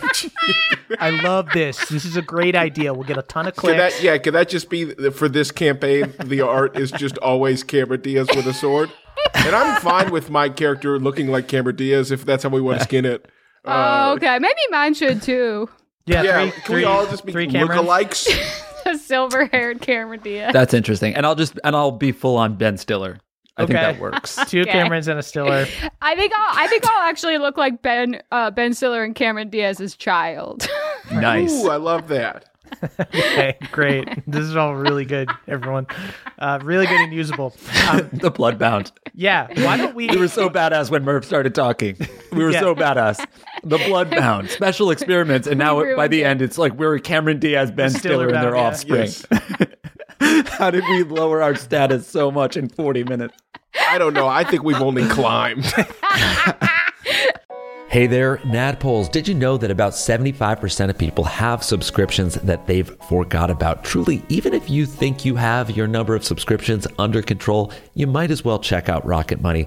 i love this this is a great idea we'll get a ton of Can clicks that yeah? could that just be for this campaign? The art is just always Cameron Diaz with a sword, and I'm fine with my character looking like Cameron Diaz if that's how we want to skin it. Oh, okay. Maybe mine should too. yeah, Yeah, three, can three- we all just be three Camerons? lookalikes? A silver haired Cameron Diaz. That's interesting. And I'll just and I'll be full on Ben Stiller. I think that works. two Okay. camerons and a stiller I think I'll I think I'll actually look like Ben uh, Ben Stiller and Cameron Diaz's child. nice. Ooh, I love that. okay great this is all really good everyone uh, really good and usable um, the Bloodbound. yeah why don't we We were so badass when Murph started talking. We were Yeah. so badass. The Bloodbound special experiments, and now by the it. end, it's like we're Cameron Diaz, Ben Stiller Stiller, and their yeah. offspring. Yes. How did we lower our status so much in forty minutes? I don't know. I think we've only climbed. Hey there, Nadpoles. Did you know that about 75% of people have subscriptions that they've forgot about? Truly, even if you think you have your number of subscriptions under control, you might as well check out Rocket Money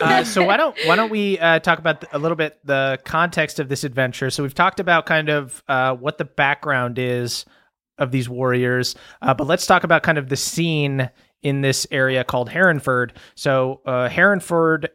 Uh, so why don't why don't we uh, talk about a little bit the context of this adventure? So we've talked about kind of uh, what the background is of these warriors, uh, but let's talk about kind of the scene in this area called Herrenford. So uh,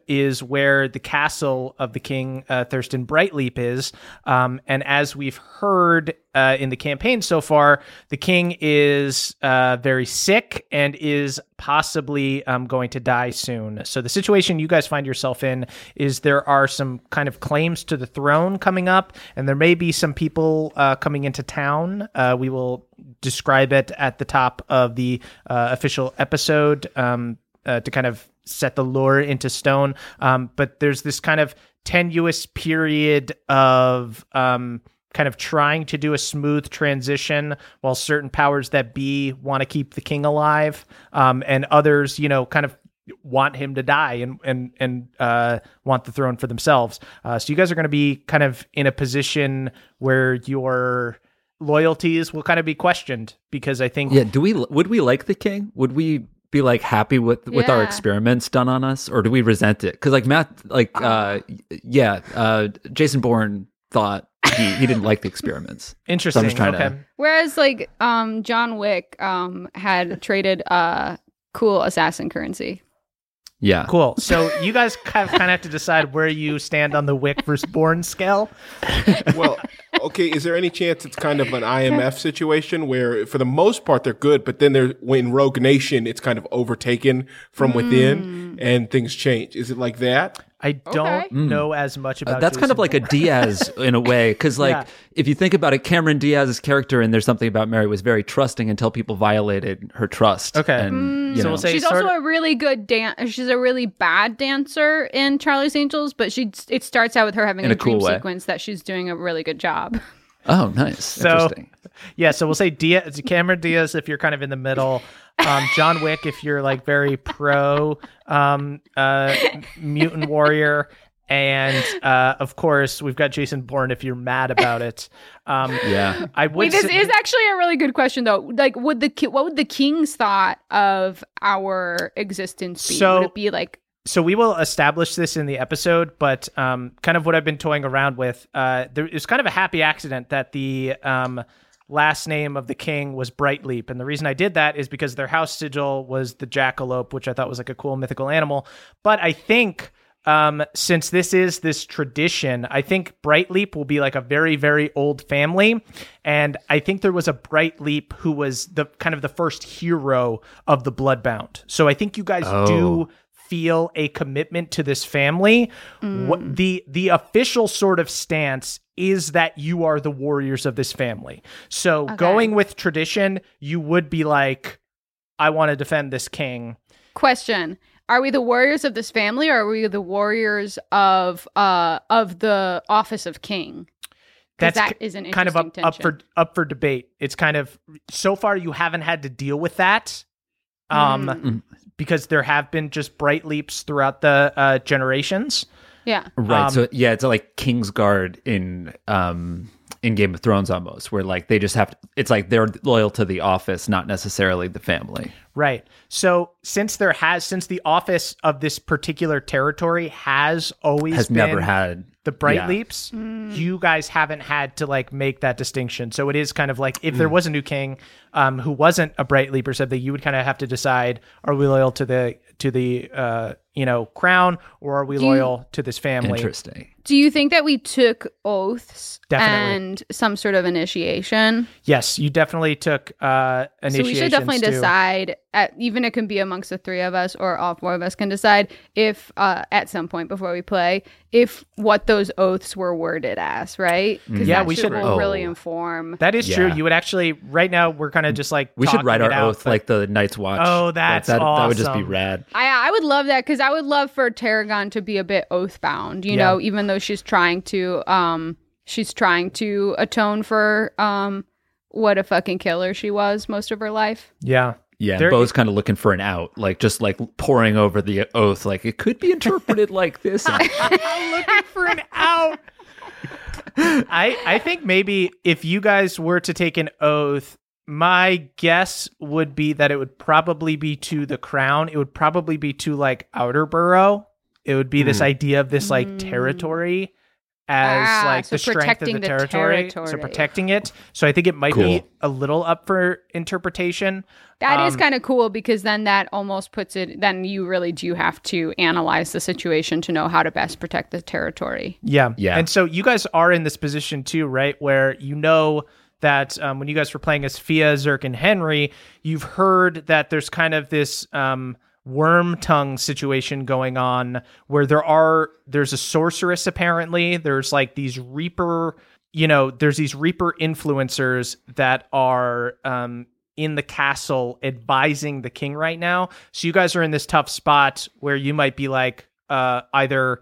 is where the castle of the King uh, Thurston Brightleap is, um, and as we've heard uh, in the campaign so far, the king is uh, very sick and is possibly um, going to die soon. So the situation you guys find yourself in is there are some kind of claims to the throne coming up, and there may be some people uh, coming into town. Uh, we will describe it at the top of the uh, official episode um, uh, to kind of set the lore into stone. Um, but there's this kind of tenuous period of um, kind of trying to do a smooth transition while certain powers that be want to keep the king alive um, and others you know kind of want him to die and and and uh, want the throne for themselves uh, so you guys are going to be kind of in a position where your loyalties will kind of be questioned because i think Yeah, do we would we like the king? Would we be like happy with with our experiments done on us or do we resent it? Cuz like Matt like uh yeah, uh Jason Bourne thought he, he didn't like the experiments. interesting trying to- okay Whereas like um John Wick um had traded uh cool assassin currency. Yeah. cool so you guys kind of, kind of have to decide where you stand on the wick versus Bourne scale well, okay. Is there any chance it's kind of an IMF situation where, for the most part, they're good, but then they're when Rogue Nation, it's kind of overtaken from Mm. within, and things change. Is it like that? I don't know as much Uh, about that's kind of Jason like a Diaz in a way, because like Yeah. if you think about it, Cameron Diaz's character and there's something about Mary was very trusting until people violated her trust. Okay. and you So we'll say- She's sort also of- a really good dan- She's a really bad dancer in Charlie's Angels, but she it starts out with her having In a, a cool dream way. sequence that she's doing a really good job. oh, nice, So- interesting. Yeah, so we'll say Diaz, Cameron Diaz if you're kind of in the middle. Um, John Wick if you're like very pro um, uh, mutant warrior, and uh, of course we've got Jason Bourne if you're mad about it. Um, Yeah. I would. Wait, this say- is actually a really good question though. Like, would the ki- what would the king's thought of our existence be? So- would it be like so we will establish this in the episode, but um, kind of what I've been toying around with. Uh, there is kind of a happy accident that the um, last name of the king was Brightleap, and the reason I did that is because their house sigil was the jackalope, which I thought was like a cool mythical animal. But I think. Um, since this is this tradition, I think Brightleap will be like a very, very old family. And I think there was a Brightleap who was the kind of the first hero of the Bloodbound. So I think you guys do feel a commitment to this family. What the the official sort of stance is that you are the warriors of this family. So going with tradition, you would be like, I want to defend this king. question? are we the warriors of this family or are we the warriors of uh of the office of king? That's that ki- is an kind of up, interesting up for up for debate. It's kind of so far you haven't had to deal with that, um, Mm. Because there have been just Brightleaps throughout the uh, generations. Yeah. Right. Um, so yeah, it's like Kingsguard in um in Game of Thrones almost, where like they just have to, it's like they're loyal to the office, not necessarily the family. Right. So since there has since the office of this particular territory has always Has been never had the bright yeah. leaps, you guys haven't had to like make that distinction. So it is kind of like if there was a new king um, who wasn't a Brightleap or something, you would kind of have to decide: Are we loyal to the to the uh, you know crown, or are we Do you- loyal to this family? Interesting. Do you think that we took oaths Definitely. and some sort of initiation? Yes, you definitely took uh, So we should definitely to- decide, at, even it can be amongst the three of us or all four of us can decide if, uh, at some point before we play, if what those oaths were worded as, right? 'Cause Yeah, that we should- Will really Oh. inform. That is true. You would actually right now we're kind of just like We should write our out, oath but- like the Night's Watch. Oh, Like, that's that, that would just be awesome. rad. I I would love that because I would love for Tarragon to be a bit oath bound, you Yeah. know, even though she's trying to um she's trying to atone for um what a fucking killer she was most of her life. yeah. Yeah, There- Bo's kind of looking for an out, like just like pouring over the oath, like it could be interpreted like this. and- looking for an out. I I think maybe if you guys were to take an oath, my guess would be that it would probably be to the crown. It would probably be to like Outerborough. It would be this idea of this like territory as Ah, like so the strength of the the territory. So protecting it. So I think it might be a little up for interpretation. That is Um, kind of cool because then that almost puts it then you really do have to analyze the situation to know how to best protect the territory. Yeah. Yeah. And so you guys are in this position too, right? Where you know that um, when you guys were playing as Fia, Zerk, and Henry, you've heard that there's kind of this um, worm tongue situation going on where there are, there's a sorceress apparently. There's like these Reaper, you know, there's these Reaper influencers that are, um, in the castle advising the king right now. So you guys are in this tough spot where you might be like, uh, either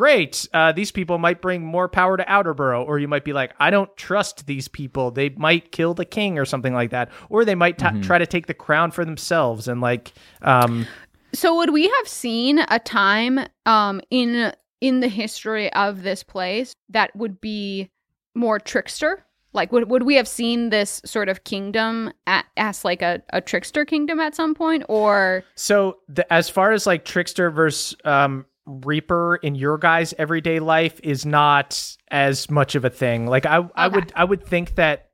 great, uh, these people might bring more power to Outerborough, or you might be like, I don't trust these people. They might kill the king or something like that, or they might t- try to take the crown for themselves and like, um, So would we have seen a time um in in the history of this place that would be more trickster? Like would would we have seen this sort of kingdom at, as like a, a trickster kingdom at some point or So, the, as far as like trickster versus um, reaper in your guys' everyday life is not as much of a thing. Like I, I would, I would think that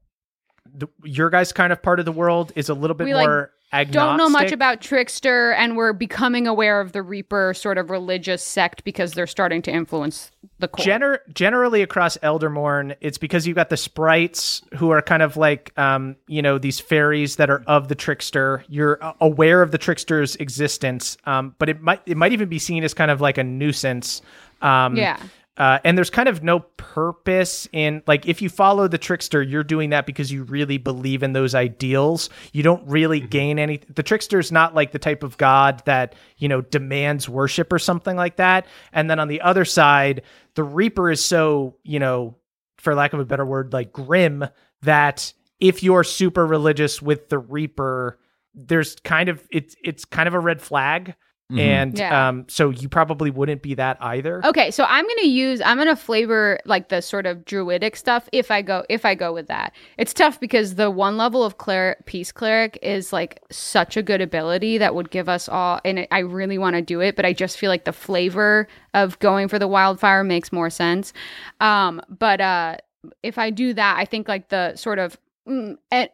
the, your guys' kind of part of the world is a little bit We, more agnostic. don't know much about trickster and we're becoming aware of the reaper sort of religious sect because they're starting to influence the court. Gener- generally across Eldermourne, it's because you've got the sprites who are kind of like, um, you know, these fairies that are of the trickster. You're aware of the trickster's existence, um, but it might it might even be seen as kind of like a nuisance. Um, Yeah. Uh, and there's kind of no purpose in like if you follow the trickster, you're doing that because you really believe in those ideals. You don't really gain any. The trickster's not like the type of god that you know demands worship or something like that. And then on the other side, the reaper is so you know, for lack of a better word, like grim that if you're super religious with the reaper, there's kind of it's it's kind of a red flag. And Yeah. um, so you probably wouldn't be that either. Okay, so I'm gonna use I'm gonna flavor like the sort of druidic stuff if I go if I go with that. It's tough because the one level of cleric peace cleric is like such a good ability that would give us all and I really want to do it, but I just feel like the flavor of going for the wildfire makes more sense. Um, but uh, if I do that, I think like the sort of mm, eh,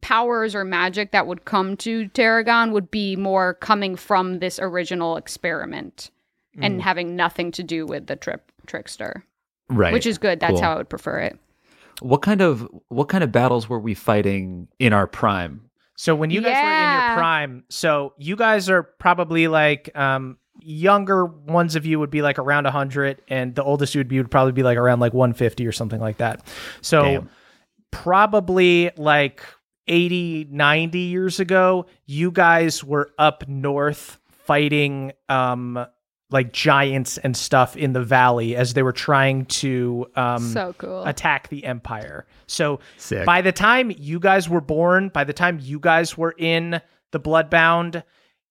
powers or magic that would come to Tarragon would be more coming from this original experiment Mm. and having nothing to do with the trip trickster, right. which is good. That's Cool. how I would prefer it. What kind of what kind of battles were we fighting in our prime? So when you guys were in your prime, so you guys are probably like um younger ones of you would be like around 100 and the oldest you would be would probably be like around like 150 or something like that. So Damn. probably like 80 90 years ago, you guys were up north fighting um like giants and stuff in the valley as they were trying to um so cool. attack the empire. So Sick. by the time you guys were born, by the time you guys were in the Bloodbound,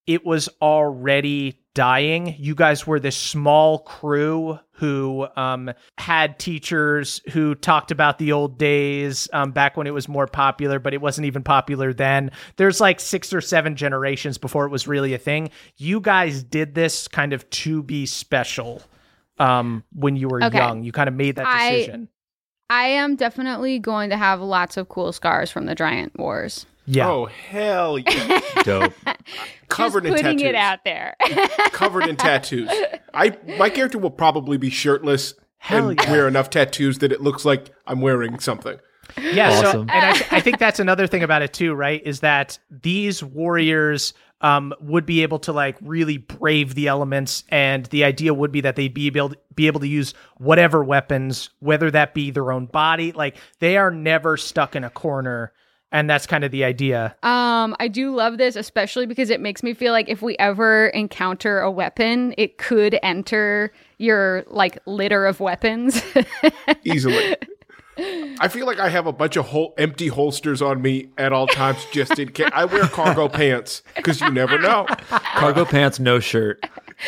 it was already dying. You guys were this small crew who um, had teachers who talked about the old days um, back when it was more popular, but it wasn't even popular then. There's like six or seven generations before it was really a thing. You guys did this kind of to be special um, when you were Okay. young. You kind of made that I- decision. I am definitely going to have lots of cool scars from the Giant Wars. yeah. Oh hell yeah! Dope. Covered Just in putting tattoos. it out there. Covered in tattoos. I my character will probably be shirtless Hell and yeah. wear enough tattoos that it looks like I'm wearing something. Yeah, so and I, I think that's another thing about it too, right? Is that these warriors um, would be able to like really brave the elements, and the idea would be that they'd be able be able to use whatever weapons, whether that be their own body. Like they are never stuck in a corner, and that's kind of the idea. Um, I do love this, especially because it makes me feel like if we ever encounter a weapon, it could enter your like litter of weapons. Easily. I feel like I have a bunch of whole empty holsters on me at all times just in case. I wear cargo pants because you never know. Cargo pants, no shirt.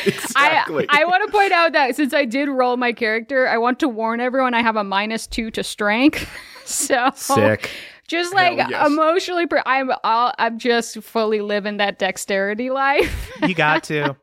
Exactly. I, I want to point out that since I did roll my character, I want to warn everyone I have a minus two to strength. so Sick. Just like yes. emotionally, pre- I'm all, I'm just fully living that dexterity life. You got to.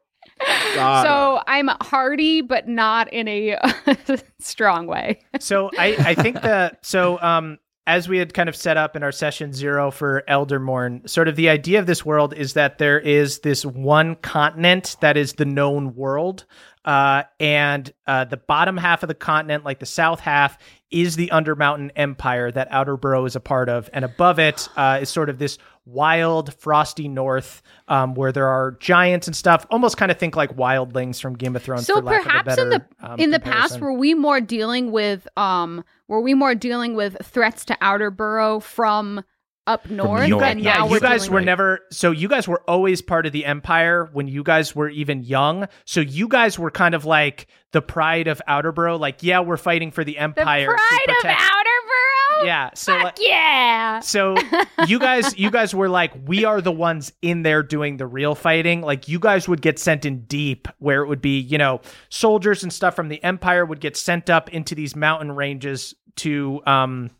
God. so I'm hardy, but not in a strong way. so I, I think the so um as we had kind of set up in our session zero for Eldermourne, sort of the idea of this world is that there is this one continent that is the known world. Uh, and uh, the bottom half of the continent, like the south half, is the Undermountain Empire that Outerborough is a part of. And above it uh, is sort of this wild, frosty north um, where there are giants and stuff. Almost kind of think like wildlings from Game of Thrones. So for lack perhaps of a in the better, um, in the past, were we more dealing with um were we more dealing with threats to Outerborough from up north? north. and yeah, you guys were never so you guys were always part of the empire when you guys were even young. So you guys were kind of like the pride of Outerborough. Like, yeah, we're fighting for the the empire. to pride of Outerborough. Yeah. So Fuck like, yeah. so you guys you guys were like we are the ones in there doing the real fighting like you guys would get sent in deep where it would be you know soldiers and stuff from the empire would get sent up into these mountain ranges to um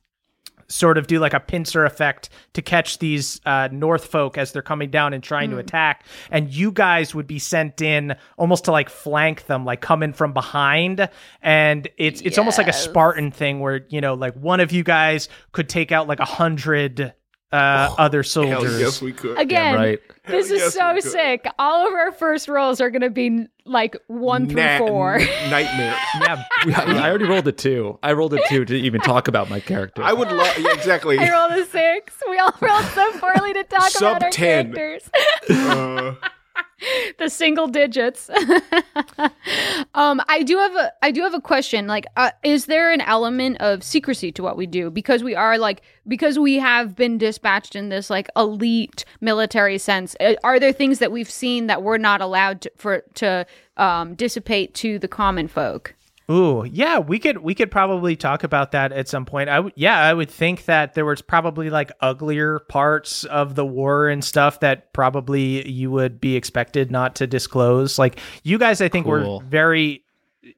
sort of do like a pincer effect to catch these uh, North folk as they're coming down and trying to attack. And you guys would be sent in almost to like flank them, like come in from behind. And it's it's almost like a Spartan thing where you know like one of you guys could take out like a hundred uh, other soldiers. yes, we could. Again, right. this Hell is yes, so sick. All of our first rolls are going to be like one through four. n- nightmare. yeah, I already rolled a two. I rolled a two to even talk about my character. I would love yeah, exactly. I rolled a six. We all rolled so poorly to talk Sub about our 10. characters. Uh, the single digits. um, I do have a I do have a question. Like, uh, is there an element of secrecy to what we do because we are like because we have been dispatched in this like elite military sense? uh, Are there things that we've seen that we're not allowed to, for to um, dissipate to the common folk? Ooh, yeah, we could we could probably talk about that at some point. I would yeah, I would think that there was probably like uglier parts of the war and stuff that probably you would be expected not to disclose. Like you guys I think Cool. were very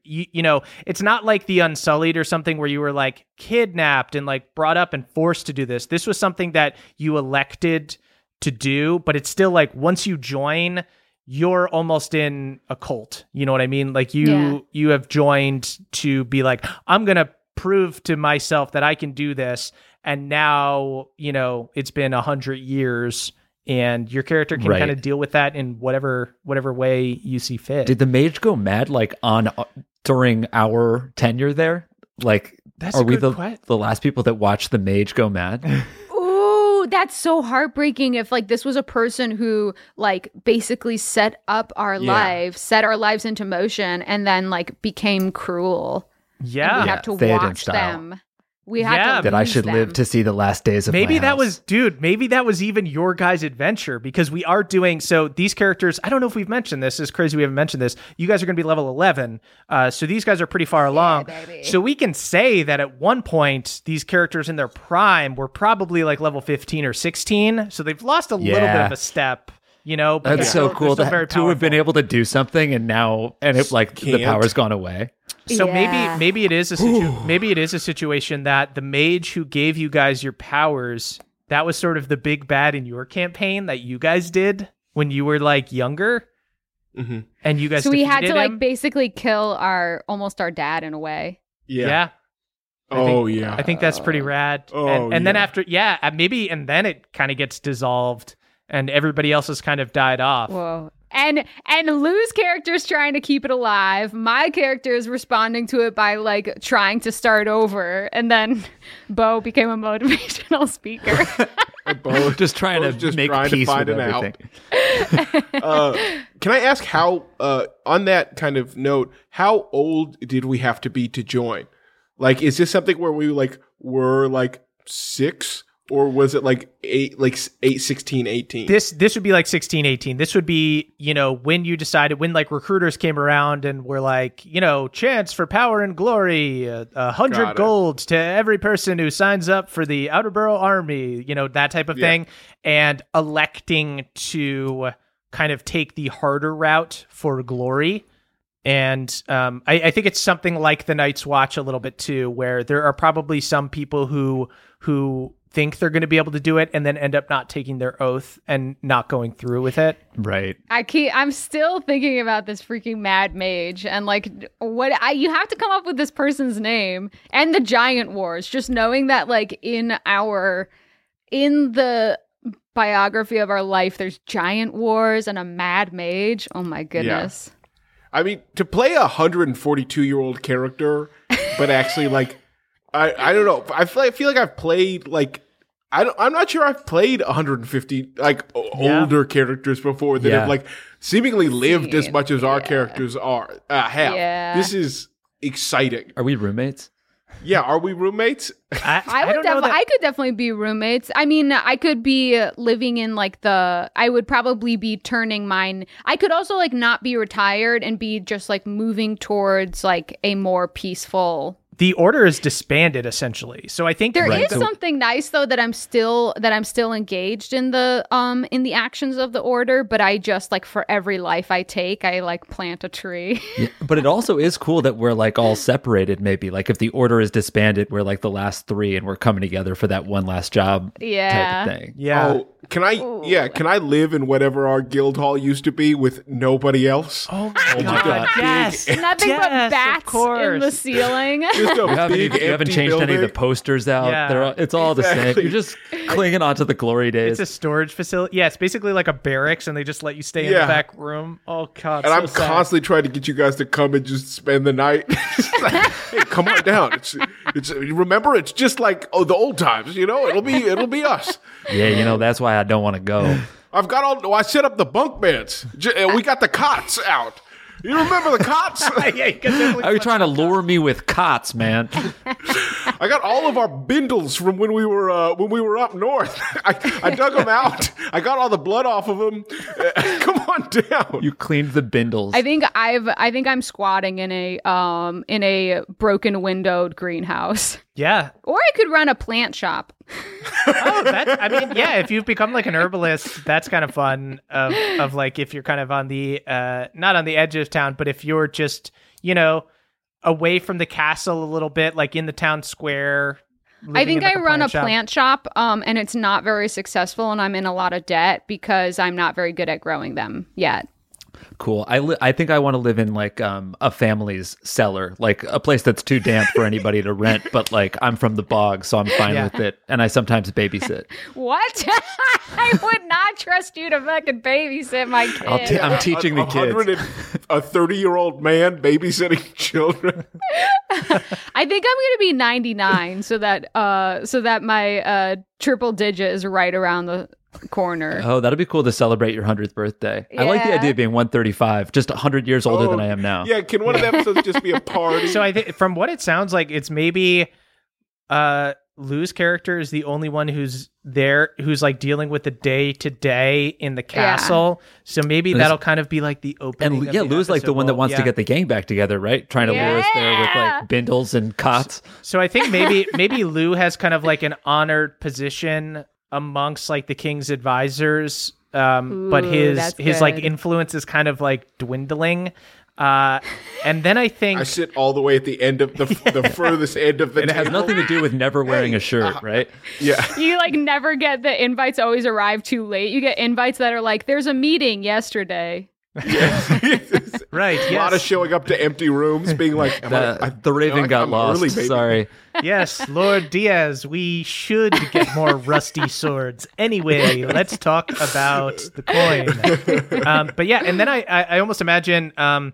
you, you know, it's not like the Unsullied or something where you were like kidnapped and like brought up and forced to do this. This was something that you elected to do, but it's still like once you join, you're almost in a cult. You know what I mean? Like you Yeah. you have joined to be like, I'm gonna prove to myself that I can do this. And now, you know, it's been a hundred years and your character can Right. kind of deal with that in whatever whatever way you see fit. Did the mage go mad like on uh, during our tenure there? Like, That's are a we the que- the last people that watched the mage go mad? Ooh, that's so heartbreaking if like this was a person who like basically set up our Yeah. lives, set our lives into motion and then like became cruel. yeah. we Yeah, have to Theoden watch style. them We had Yeah. to that I should them. live to see the last days of my Maybe that house. was, dude, maybe that was even your guys' adventure because we are doing so. These characters, I don't know if we've mentioned this. It's crazy we haven't mentioned this. You guys are going to be level 11. Uh, so these guys are pretty far along. baby. So we can say that at one point, these characters in their prime were probably like level 15 or 16. So they've lost a little bit of a step, you know? but That's so still- cool they're still to, have been able to do something and now and it like the Can't. power's gone away. So Yeah. maybe maybe it is a situ- maybe it is a situation that the mage who gave you guys your powers that was sort of the big bad in your campaign that you guys did when you were like younger Mhm. and you guys So we had to defeated like basically kill our almost our dad in a way. Yeah. yeah. I Oh think- yeah. I think that's pretty rad. Oh, and, and then after yeah, uh, maybe and then it kind of gets dissolved and everybody else has kind of died off. Whoa. And and Lou's character's trying to keep it alive. My character is responding to it by like trying to start over. And then Bo became a motivational speaker. Both. Just trying Both to just make trying to peace find with an out. everything. uh, can I ask how, uh, on that kind of note, how old did we have to be to join? Like, is this something where we like were like six, or was it like eight, like s- eight, 16, 18? this this would be like 16 18 this would be you know when you decided when like recruiters came around and were like you know chance for power and glory a uh, hundred Got it. gold to every person who signs up for the Outerborough army you know that type of Yeah. thing and electing to kind of take the harder route for glory and um, I, I think it's something like the Night's Watch a little bit too, where there are probably some people who who think they're going to be able to do it and then end up not taking their oath and not going through with it. Right. I keep I'm still thinking about this freaking mad mage and like what I you have to come up with this person's name and the giant wars just knowing that like in our in the biography of our life there's giant wars and a mad mage. Oh my goodness. I mean, to play a 142 year old character, but actually like, I I don't know. I feel I feel like I've played like. I don't, I'm not sure I've played 150 like Yeah. older characters before that Yeah. have like seemingly lived as much as our yeah. characters are uh, have. Yeah. This is exciting. Are we roommates? Yeah, are we roommates? I, I would don't know definitely that- I could definitely be roommates. I mean, I could be uh, living in like the I would probably be turning mine. I could also like not be retired and be just like moving towards like a more peaceful. The order is disbanded essentially. So I think There is Right, so- something nice though that I'm still that I'm still engaged in the um in the actions of the order, but I just like for every life I take, I like plant a tree. Yeah, but it also is cool that we're like all separated. Maybe like if the order is disbanded, we're like the last three, and we're coming together for that one last job Yeah. type of thing. yeah. Oh, can I? Yeah, can I live in whatever our guild hall used to be with nobody else? Oh my god! God. Yes, Nothing Yes, but of bats in the ceiling. Just a You haven't, big you haven't empty changed any of the posters out. Yeah. They're all, it's all the same. You're just clinging on to the glory days. It's a storage facility. Yeah, it's basically like a barracks, and they just let you stay in the back room. Oh god! And so I'm sad. constantly trying to get you guys to come and just spend the night. Like, hey, come on down. It's it's remember it's just like oh the old times, you know. It'll be it'll be us. yeah, you know that's why I don't want to go. I've got all. Oh, I set up the bunk beds. We got the cots out. You remember the cots? yeah, you Are you trying to lure me with cots, man? I got all of our bindles from when we were uh, when we were up north. I, I dug them out. I got all the blood off of them. come on down. You cleaned the bindles. I think I've I think I'm squatting in a um in a broken windowed greenhouse. Yeah. Or I could run a plant shop. Oh, that's. I mean, yeah. If you've become like an herbalist, that's kind of fun. Of of like if you're kind of on the uh not on the edge of town, but if you're just you know away from the castle a little bit, like in the town square. I think like, I run a shop. plant shop um and it's not very successful and I'm in a lot of debt because I'm not very good at growing them yet. Cool. I li- I think I want to live in like um a family's cellar, like a place that's too damp for anybody to rent, but like I'm from the bog, so I'm fine Yeah. with it, and I sometimes babysit. What? I would not trust you to fucking babysit my kid. I'll t- I'm teaching the a, hundred kids. and- a thirty-year-old man babysitting children. I think I'm going to be 99 so that uh so that my uh triple digit is right around the corner. Oh, that'll be cool to celebrate your hundredth birthday. I like the idea of being 135, just hundred years older than Oh, I am now. Yeah, can one of the episodes just be a party? So I think from what it sounds like, it's maybe uh Lou's character is the only one who's there who's like dealing with the day to day in the castle. So maybe This- that'll kind of be like the opening. And of yeah, the Lou's like the one that Well, wants to get the gang back together, right? Trying to lure us there with like bindles and cots. So I think maybe maybe Lou has kind of like an honored position amongst like the king's advisors. Um, but Ooh, his that's his like influence is kind of like dwindling. Uh, and then I think I sit all the way at the end of the the furthest end of the. And it has nothing to do with never wearing a shirt, uh, right? Yeah. You like never get the invites always arrive too late. You get invites that are like, there's a meeting yesterday. right. A lot of showing up to empty rooms, being like, am I- The, I- the Raven I- got I'm lost. early. Sorry. yes, Lord Diaz, we should get more rusty swords. Anyway, let's talk about the coin. Um, but yeah, and then I, I, I almost imagine um,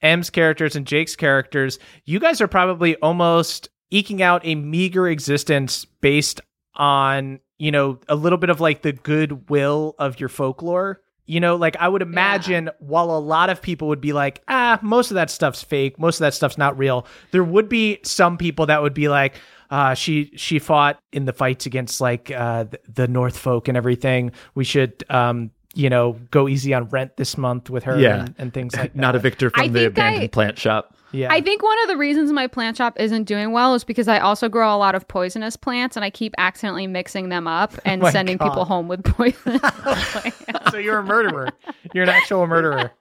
M's characters and Jake's characters. You guys are probably almost eking out a meager existence based on you know a little bit of like the goodwill of your folklore. You know, like I would imagine while a lot of people would be like, ah, most of that stuff's fake, most of that stuff's not real, there would be some people that would be like, uh, she she fought in the fights against like uh, the, the North folk and everything. We should um, you know, go easy on rent this month with her Yeah. and, and things like that. Not a Victor from I the think I- abandoned plant shop. Yeah. I think one of the reasons my plant shop isn't doing well is because I also grow a lot of poisonous plants and I keep accidentally mixing them up oh and my sending God. people home with poison. so you're a murderer. You're an actual murderer.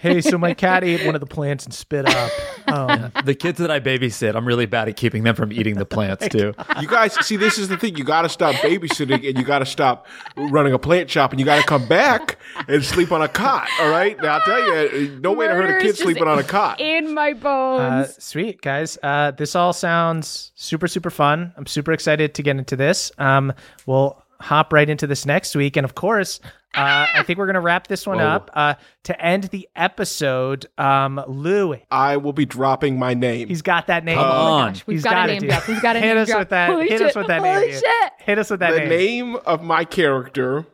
Hey, so my cat ate one of the plants and spit up. Um, The kids that I babysit, I'm really bad at keeping them from eating the plants too. You guys, see, this is the thing. You got to stop babysitting and you got to stop running a plant shop and you got to come back and sleep on a cot. All right. Now, I'll tell you, no way to hurt a kid sleeping on a cot. in my bones. Uh, sweet guys. Uh, this all sounds super super fun. I'm super excited to get into this. Um, we'll hop right into this next week, and of course, uh, I think we're gonna wrap this one Whoa. up. Uh, to end the episode, um, Lou, I will be dropping my name. he's got that name. Come oh on. gosh, we've He's got, got a name dude. drop. We've got a Hit name us drop. with that. Holy Hit shit. us with that Holy name. dude. shit. Hit us with that the name. name of my character,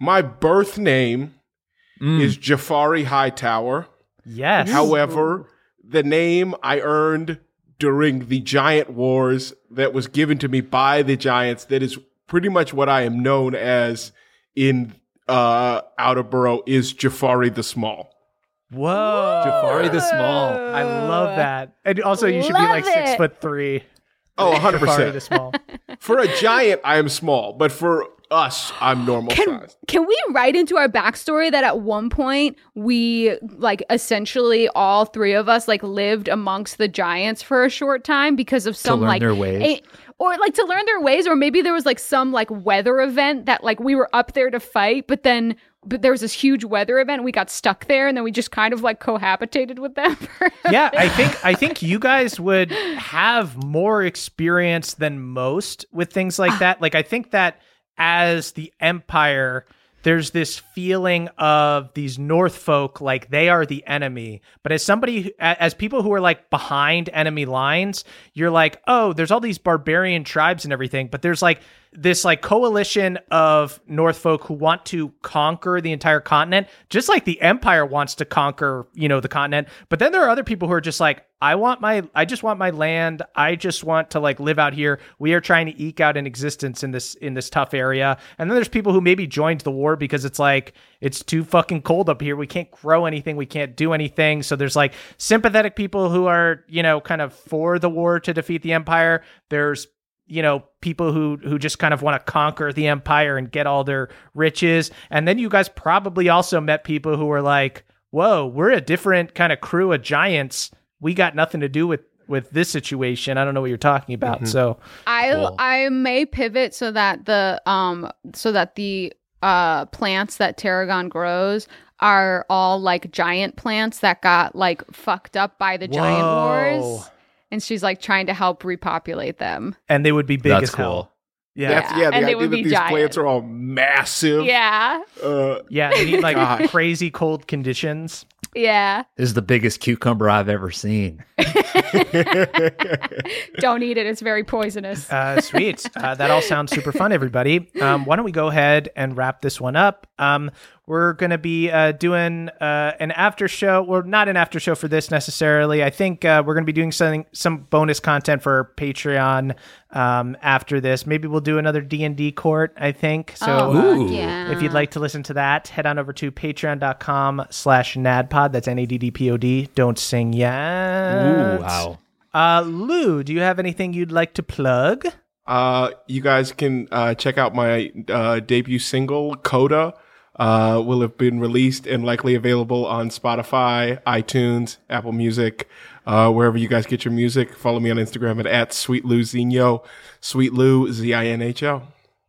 my birth name is Jafari Hightower. Yes. However, the name I earned during the Giant Wars that was given to me by the Giants, that is pretty much what I am known as in uh, Outerborough, is Jafari the Small. Whoa. Jafari the Small. I love that. And also, you should be Love like six foot three. Oh, Jafari the 100%. small. For a giant, I am small, but for us, I'm normal Can, size. can we write into our backstory that at one point we like essentially all three of us like lived amongst the giants for a short time because of some learn like their ways. a- or like to learn their ways or maybe there was like some like weather event that like we were up there to fight but then but there was this huge weather event we got stuck there and then we just kind of like cohabitated with them yeah, I think I think you guys would have more experience than most with things like ah. that. Like I think that as the empire there's this feeling of these North folk like they are the enemy. But as somebody, as people who are like behind enemy lines, you're like, oh, there's all these barbarian tribes and everything. But there's like this like coalition of North folk who want to conquer the entire continent, just like the Empire wants to conquer, you know, the continent. But then there are other people who are just like, I want my, I just want my land. I just want to like live out here. We are trying to eke out an existence in this in this tough area. And then there's people who maybe joined the war because it's like it's too fucking cold up here. We can't grow anything. We can't do anything. So there's like sympathetic people who are you know kind of for the war to defeat the empire. There's you know people who who just kind of want to conquer the empire and get all their riches. And then you guys probably also met people who were like whoa we're a different kind of crew of giants. We got nothing to do with with this situation. I don't know what you're talking about so. I Cool. I may pivot so that the um so that the uh plants that Tarragon grows are all like giant plants that got like fucked up by the giant wars. And she's like trying to help repopulate them. and they would be big That's as hell cool. yeah That's, Yeah, yeah, the and they idea would that be these giant. plants are all massive. Yeah. Uh, yeah they need like God. crazy cold conditions Yeah. This is the biggest cucumber I've ever seen. Don't eat it. It's very poisonous. Uh, sweet. Uh, that all sounds super fun, everybody. Um, why don't we go ahead and wrap this one up? Um, we're we're going to be uh, doing uh, an after show. Well, not an after show for this necessarily. I think uh, we're going to be doing something, some bonus content for Patreon um, after this. Maybe we'll do another D and D court. I think so. oh, uh, yeah. if you'd like to listen to that, head on over to patreon.com slash naddpod. That's N-A-D-D-P-O-D. Don't sing yet. Ooh, wow. Uh, Lou, do you have anything you'd like to plug? Uh, you guys can uh, check out my uh, debut single, Coda. Uh, will have been released and likely available on Spotify, iTunes, Apple Music, uh, wherever you guys get your music. Follow me on Instagram at, at Sweet Lou Zinho, Sweet Lou Z I N H O.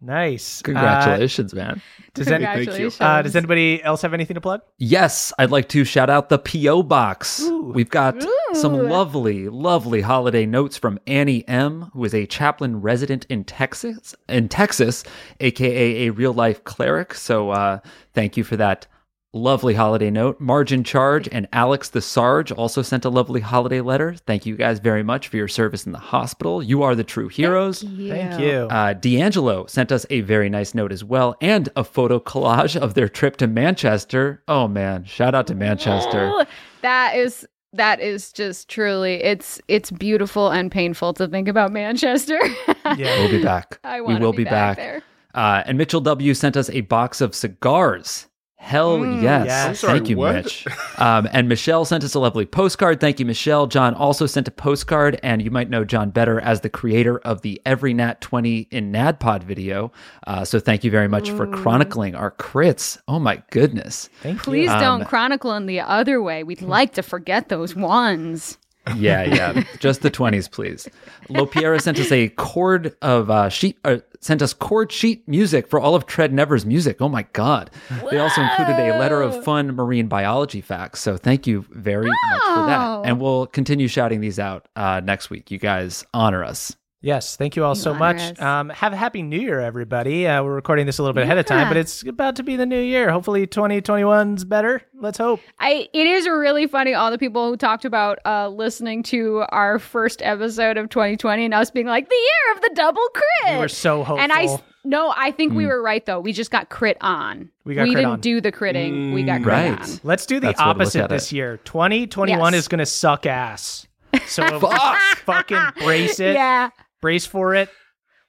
Nice. Uh, Congratulations, man. does, any, Thank you. Congratulations. uh, does anybody else have anything to plug? Yes, I'd like to shout out the P.O. Box. Ooh. We've got some lovely, lovely holiday notes from Annie M., who is a chaplain resident in Texas, in Texas, aka a real life cleric. So uh, thank you for that lovely holiday note. Margin Charge and Alex the Sarge also sent a lovely holiday letter. Thank you guys very much for your service in the hospital. You are the true heroes. Thank you. Uh, D'Angelo sent us a very nice note as well, and a photo collage of their trip to Manchester. Oh man, shout out to Manchester. Ooh, that is that is just truly it's it's beautiful and painful to think about Manchester. yeah. We'll be back. I we will be, be back. back there. Uh, and Mitchell W sent us a box of cigars. Hell Mm. yes. yes. Sorry, Thank you, what? Mitch. Um, and Michelle sent us a lovely postcard. Thank you, Michelle. John also sent a postcard, and you might know John better as the creator of the Every Nat 20 in NADDPOD video. Uh, so thank you very much for chronicling our crits. Oh my goodness. Thank you. Please Um, don't chronicle in the other way. We'd like to forget those ones. Yeah, yeah. Just the 20s, please. Lopiera sent us a chord of uh, sheet, uh, sent us chord sheet music for all of Tread Never's music. Oh my God. They also included a letter of fun marine biology facts. So thank you very much for that. And we'll continue shouting these out uh, next week. You guys honor us. Yes, thank you all so much. Um, have a happy new year, everybody. Uh, we're recording this a little bit ahead of time, but it's about to be the new year. Hopefully, 2021's better. Let's hope. I it is really funny all the people who talked about uh listening to our first episode of 2020 and us being like the year of the double crit. We were so hopeful. and I no, I think we were right though. We just got crit on. We got crit didn't on. do the critting. we got crit Right. on. Let's do the That's what I look opposite this it. year. 2021 Yes. is going to suck ass. So fucking brace it. Yeah. Brace for it.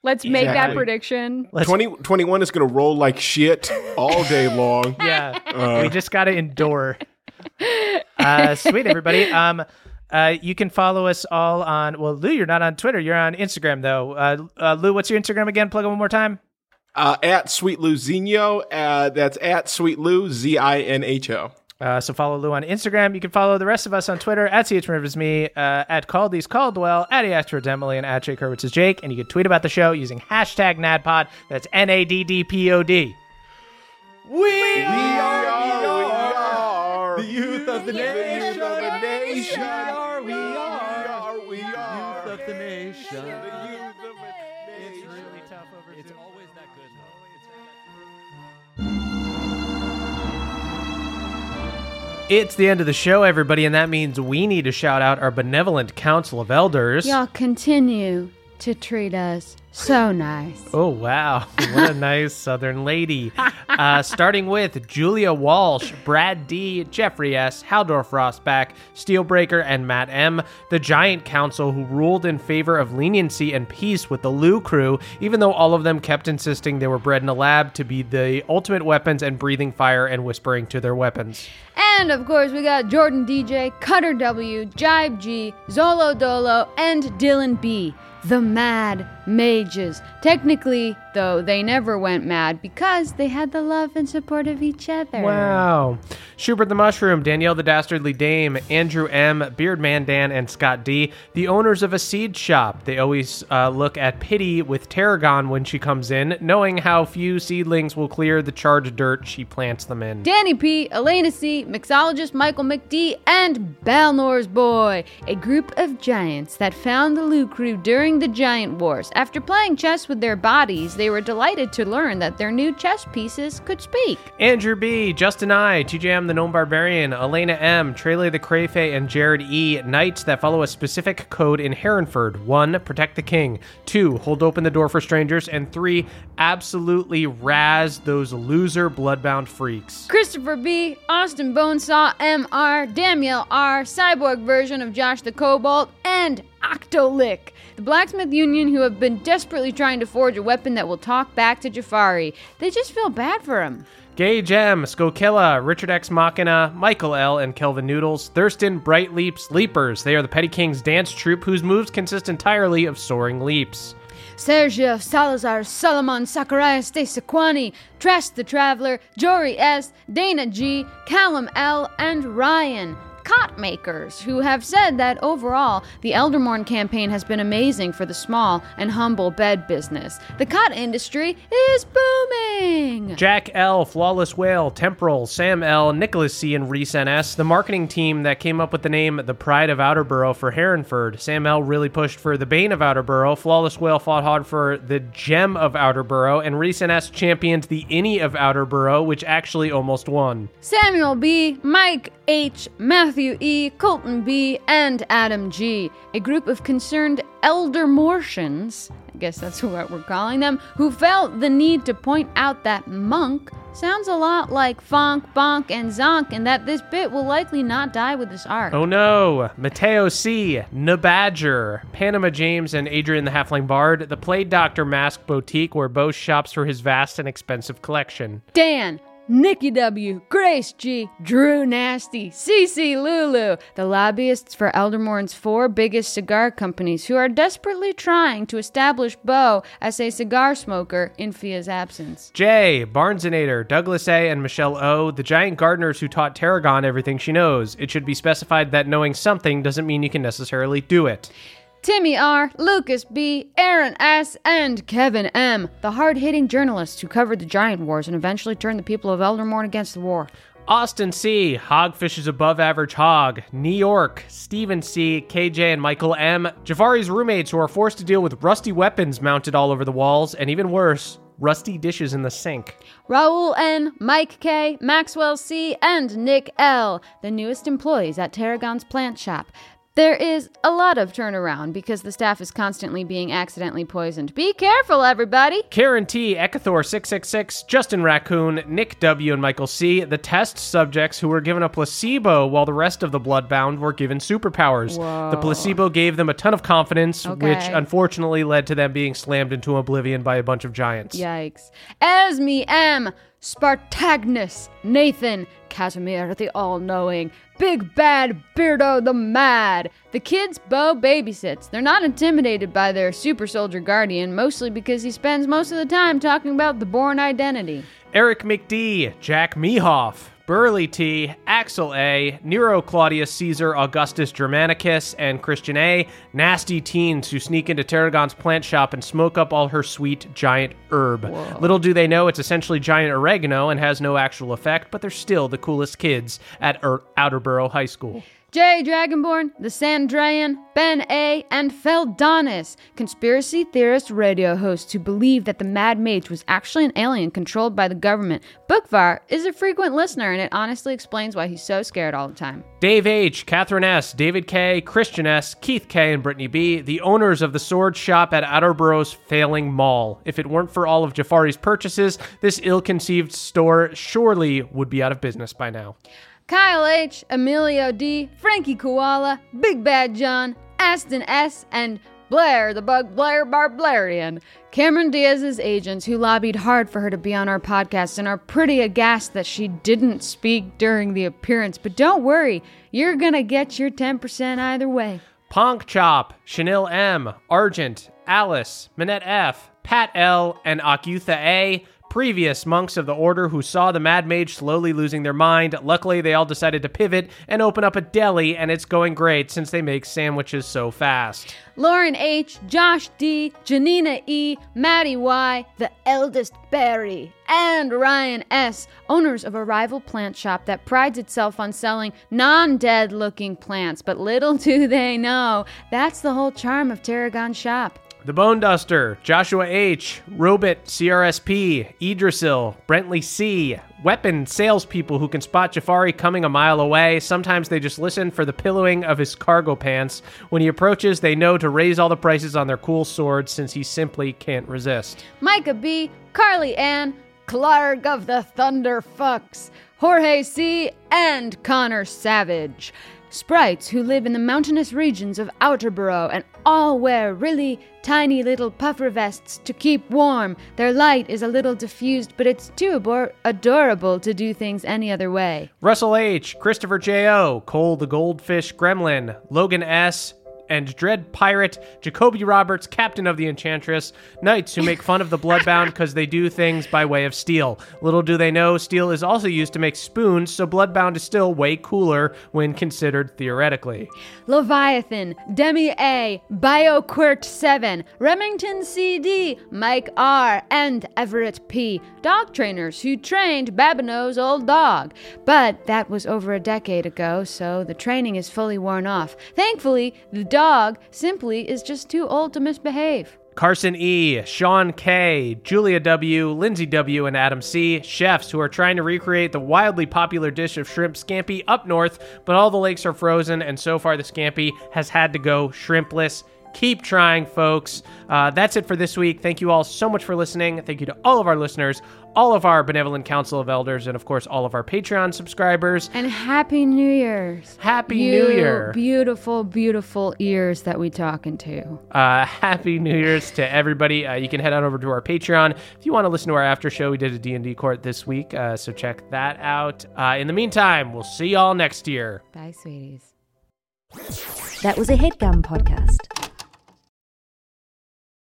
Let's make that prediction. Let's 2021 is going to roll like shit all day long. yeah. Uh, we just got to endure. Uh, sweet, everybody. Um, uh, you can follow us all on. Well, Lou, you're not on Twitter. You're on Instagram, though. Uh, uh, Lou, what's your Instagram again? Plug it one more time. uh, at Sweet Lou Zinho. Uh, that's at Sweet Lou, Z I N H O. Uh, so follow Lou on Instagram. You can follow the rest of us on Twitter at CH Rivers Me, uh, at Caldy's Caldwell, at Astro Emily, and at Jake Hurwitz is Jake. And you can tweet about the show using hashtag NADDPOD. That's N A D D P O D. We, We are, we are the youth of the nation. of the nation. We are, we are. we are. Youth of the nation. It's the end of the show, everybody, and that means we need to shout out our benevolent Council of Elders. Y'all continue to treat us so nice. Oh, wow. What a nice Southern lady. Uh, starting with Julia Walsh, Brad D., Jeffrey S., Haldor Frostback, Steelbreaker, and Matt M., the Giant Council who ruled in favor of leniency and peace with the Lou crew, even though all of them kept insisting they were bred in a lab to be the ultimate weapons and breathing fire and whispering to their weapons. And of course, we got Jordan DJ, Cutter W, Jibe G, Zolo Dolo, and Dylan B, the Mad Mages. Technically, though, they never went mad because they had the love and support of each other. Wow. Schubert the Mushroom, Danielle the Dastardly Dame, Andrew M., Beardman Dan, and Scott D., the owners of a seed shop. They always uh, look at Pity with Tarragon when she comes in, knowing how few seedlings will clear the charred dirt she plants them in. Danny P, Elena C, mixologist Michael McD, and Balnor's Boy, a group of giants that found the Lou crew during the Giant Wars After playing chess with their bodies, they were delighted to learn that their new chess pieces could speak. Andrew B, Justin I, TJM the Gnome Barbarian, Elena M, Trele the Crayfay, and Jared E. Knights that follow a specific code in Herrenford. One, protect the king. Two, hold open the door for strangers. And three, absolutely razz those loser bloodbound freaks. Christopher B., Austin Bonesaw M.R., Daniel R., cyborg version of Josh the Cobalt, and Octolick, the blacksmith union who have been desperately trying to forge a weapon that will talk back to Jafari. They just feel bad for him. Gage M, Skokilla, Richard X Machina, Michael L, and Kelvin Noodles, Thurston, Brightleaps, Leapers. They are the Petty King's dance troupe whose moves consist entirely of soaring leaps. Sergio Salazar, Solomon Zacharias de Sequani, Trash the Traveler, Jory S, Dana G, Callum L, and Ryan. Cot makers who have said that overall the Eldermourne campaign has been amazing for the small and humble bed business. The cot industry is booming. Jack L, Flawless Whale, Temporal, Sam L, Nicholas C, and Reese NS, the marketing team that came up with the name The Pride of Outerborough for Herrenford. Sam L really pushed for the Bane of Outerborough, Flawless Whale fought hard for the Gem of Outerborough, and Reese NS championed the Innie of Outerborough, which actually almost won. Samuel B, Mike H, Matthew E, Colton B, and Adam G, a group of concerned elder Mortians, I guess that's what we're calling them, who felt the need to point out that monk sounds a lot like Fonk, Bonk, and Zonk, and that this bit will likely not die with this arc. Oh no! Mateo C, Nabadger, Panama James, and Adrian the Halfling Bard, the Plague Doctor Mask Boutique, where Bo shops for his vast and expensive collection. Dan, Nikki W, Grace G, Drew Nasty, CC Lulu, the lobbyists for Eldermourne's four biggest cigar companies who are desperately trying to establish Bo as a cigar smoker in Fia's absence. Jay, Barnesonator, Douglas A, and Michelle O, the giant gardeners who taught Tarragon everything she knows. It should be specified that knowing something doesn't mean you can necessarily do it. Timmy R, Lucas B, Aaron S, and Kevin M, the hard hitting journalists who covered the Giant Wars and eventually turned the people of Eldermourne against the war. Austin C, Hogfish is above average hog. New York, Stephen C, KJ, and Michael M, Jafari's roommates who are forced to deal with rusty weapons mounted all over the walls, and even worse, rusty dishes in the sink. Raul N, Mike K, Maxwell C, and Nick L, the newest employees at Tarragon's plant shop. There is a lot of turnaround because the staff is constantly being accidentally poisoned. Be careful, everybody! Karen T, Ekathor 666, Justin Raccoon, Nick W, and Michael C, the test subjects who were given a placebo while the rest of the Bloodbound were given superpowers. The placebo gave them a ton of confidence, Okay. which unfortunately led to them being slammed into oblivion by a bunch of giants. Yikes. Esme M, Spartagnus, Nathan, Casimir the All Knowing, Big Bad Beardo the Mad. The kids Bo babysits. They're not intimidated by their super soldier guardian, mostly because he spends most of the time talking about the Bourne Identity. Eric McD, Jack Mehoff, Burley T, Axel A, Nero Claudius Caesar Augustus Germanicus, and Christian A, nasty teens who sneak into Tarragon's plant shop and smoke up all her sweet giant herb. Little do they know it's essentially giant oregano and has no actual effect, but they're still the coolest kids at er- Outerborough High School. Jay Dragonborn, the Sandrayan, Ben A, and Feldonis, conspiracy theorist radio hosts who believe that the Mad Mage was actually an alien controlled by the government. Bookvar is a frequent listener, and it honestly explains why he's so scared all the time. Dave H., Catherine S., David K., Christian S., Keith K., and Brittany B., the owners of the sword shop at Outerborough's failing mall. If it weren't for all of Jafari's purchases, this ill conceived store surely would be out of business by now. Kyle H, Emilio D, Frankie Koala, Big Bad John, Aston S, and Blair the Bug Blair Barblarian. Cameron Diaz's agents, who lobbied hard for her to be on our podcast and are pretty aghast that she didn't speak during the appearance. But don't worry, you're gonna get your 10% either way. Ponk Chop, Chanel M., Argent, Alice, Minette F., Pat L., and Akutha A., previous monks of the order who saw the Mad Mage slowly losing their mind. Luckily, they all decided to pivot and open up a deli, and it's going great since they make sandwiches so fast. Lauren H, Josh D, Janina E, Maddie Y, the eldest Barry, and Ryan S, owners of a rival plant shop that prides itself on selling non dead looking plants. But little do they know, that's the whole charm of Tarragon Shop. The Bone Duster, Joshua H., Robit CRSP, Idrisil, Brentley C., weapon salespeople who can spot Jafari coming a mile away. Sometimes they just listen for the pillowing of his cargo pants. When he approaches, they know to raise all the prices on their cool swords since he simply can't resist. Micah B, Carly Ann, Clark of the Thunder Fucks, Jorge C, and Connor Savage. Sprites who live in the mountainous regions of Outerborough and all wear really tiny little puffer vests to keep warm. Their light is a little diffused, but it's too abor- adorable to do things any other way. Russell H., Christopher J.O., Cole the Goldfish Gremlin, Logan S., and Dread Pirate, Jacoby Roberts, Captain of the Enchantress, knights who make fun of the Bloodbound because they do things by way of steel. Little do they know, steel is also used to make spoons, so Bloodbound is still way cooler when considered theoretically. Leviathan, Demi A, BioQuirt 7, Remington CD, Mike R, and Everett P. Dog trainers who trained Babineau's old dog. But that was over a decade ago, so the training is fully worn off. Thankfully, the dog simply is just too old to misbehave. Carson E., Sean K., Julia W., Lindsay W., and Adam C., chefs who are trying to recreate the wildly popular dish of shrimp scampi up north, but all the lakes are frozen, and so far the scampi has had to go shrimpless. Keep trying, folks. Uh, that's it for this week. Thank you all so much for listening. Thank you to all of our listeners, all of our Benevolent Council of Elders, and of course, all of our Patreon subscribers. And Happy New Year's. Happy You New Year. Beautiful, beautiful ears that we talking to. Uh, happy New Year's to everybody. Uh, you can head on over to our Patreon if you want to listen to our after show. We did a D&D court this week, uh, so check that out. Uh, in the meantime, we'll see y'all next year. Bye, sweeties. That was a headgum podcast.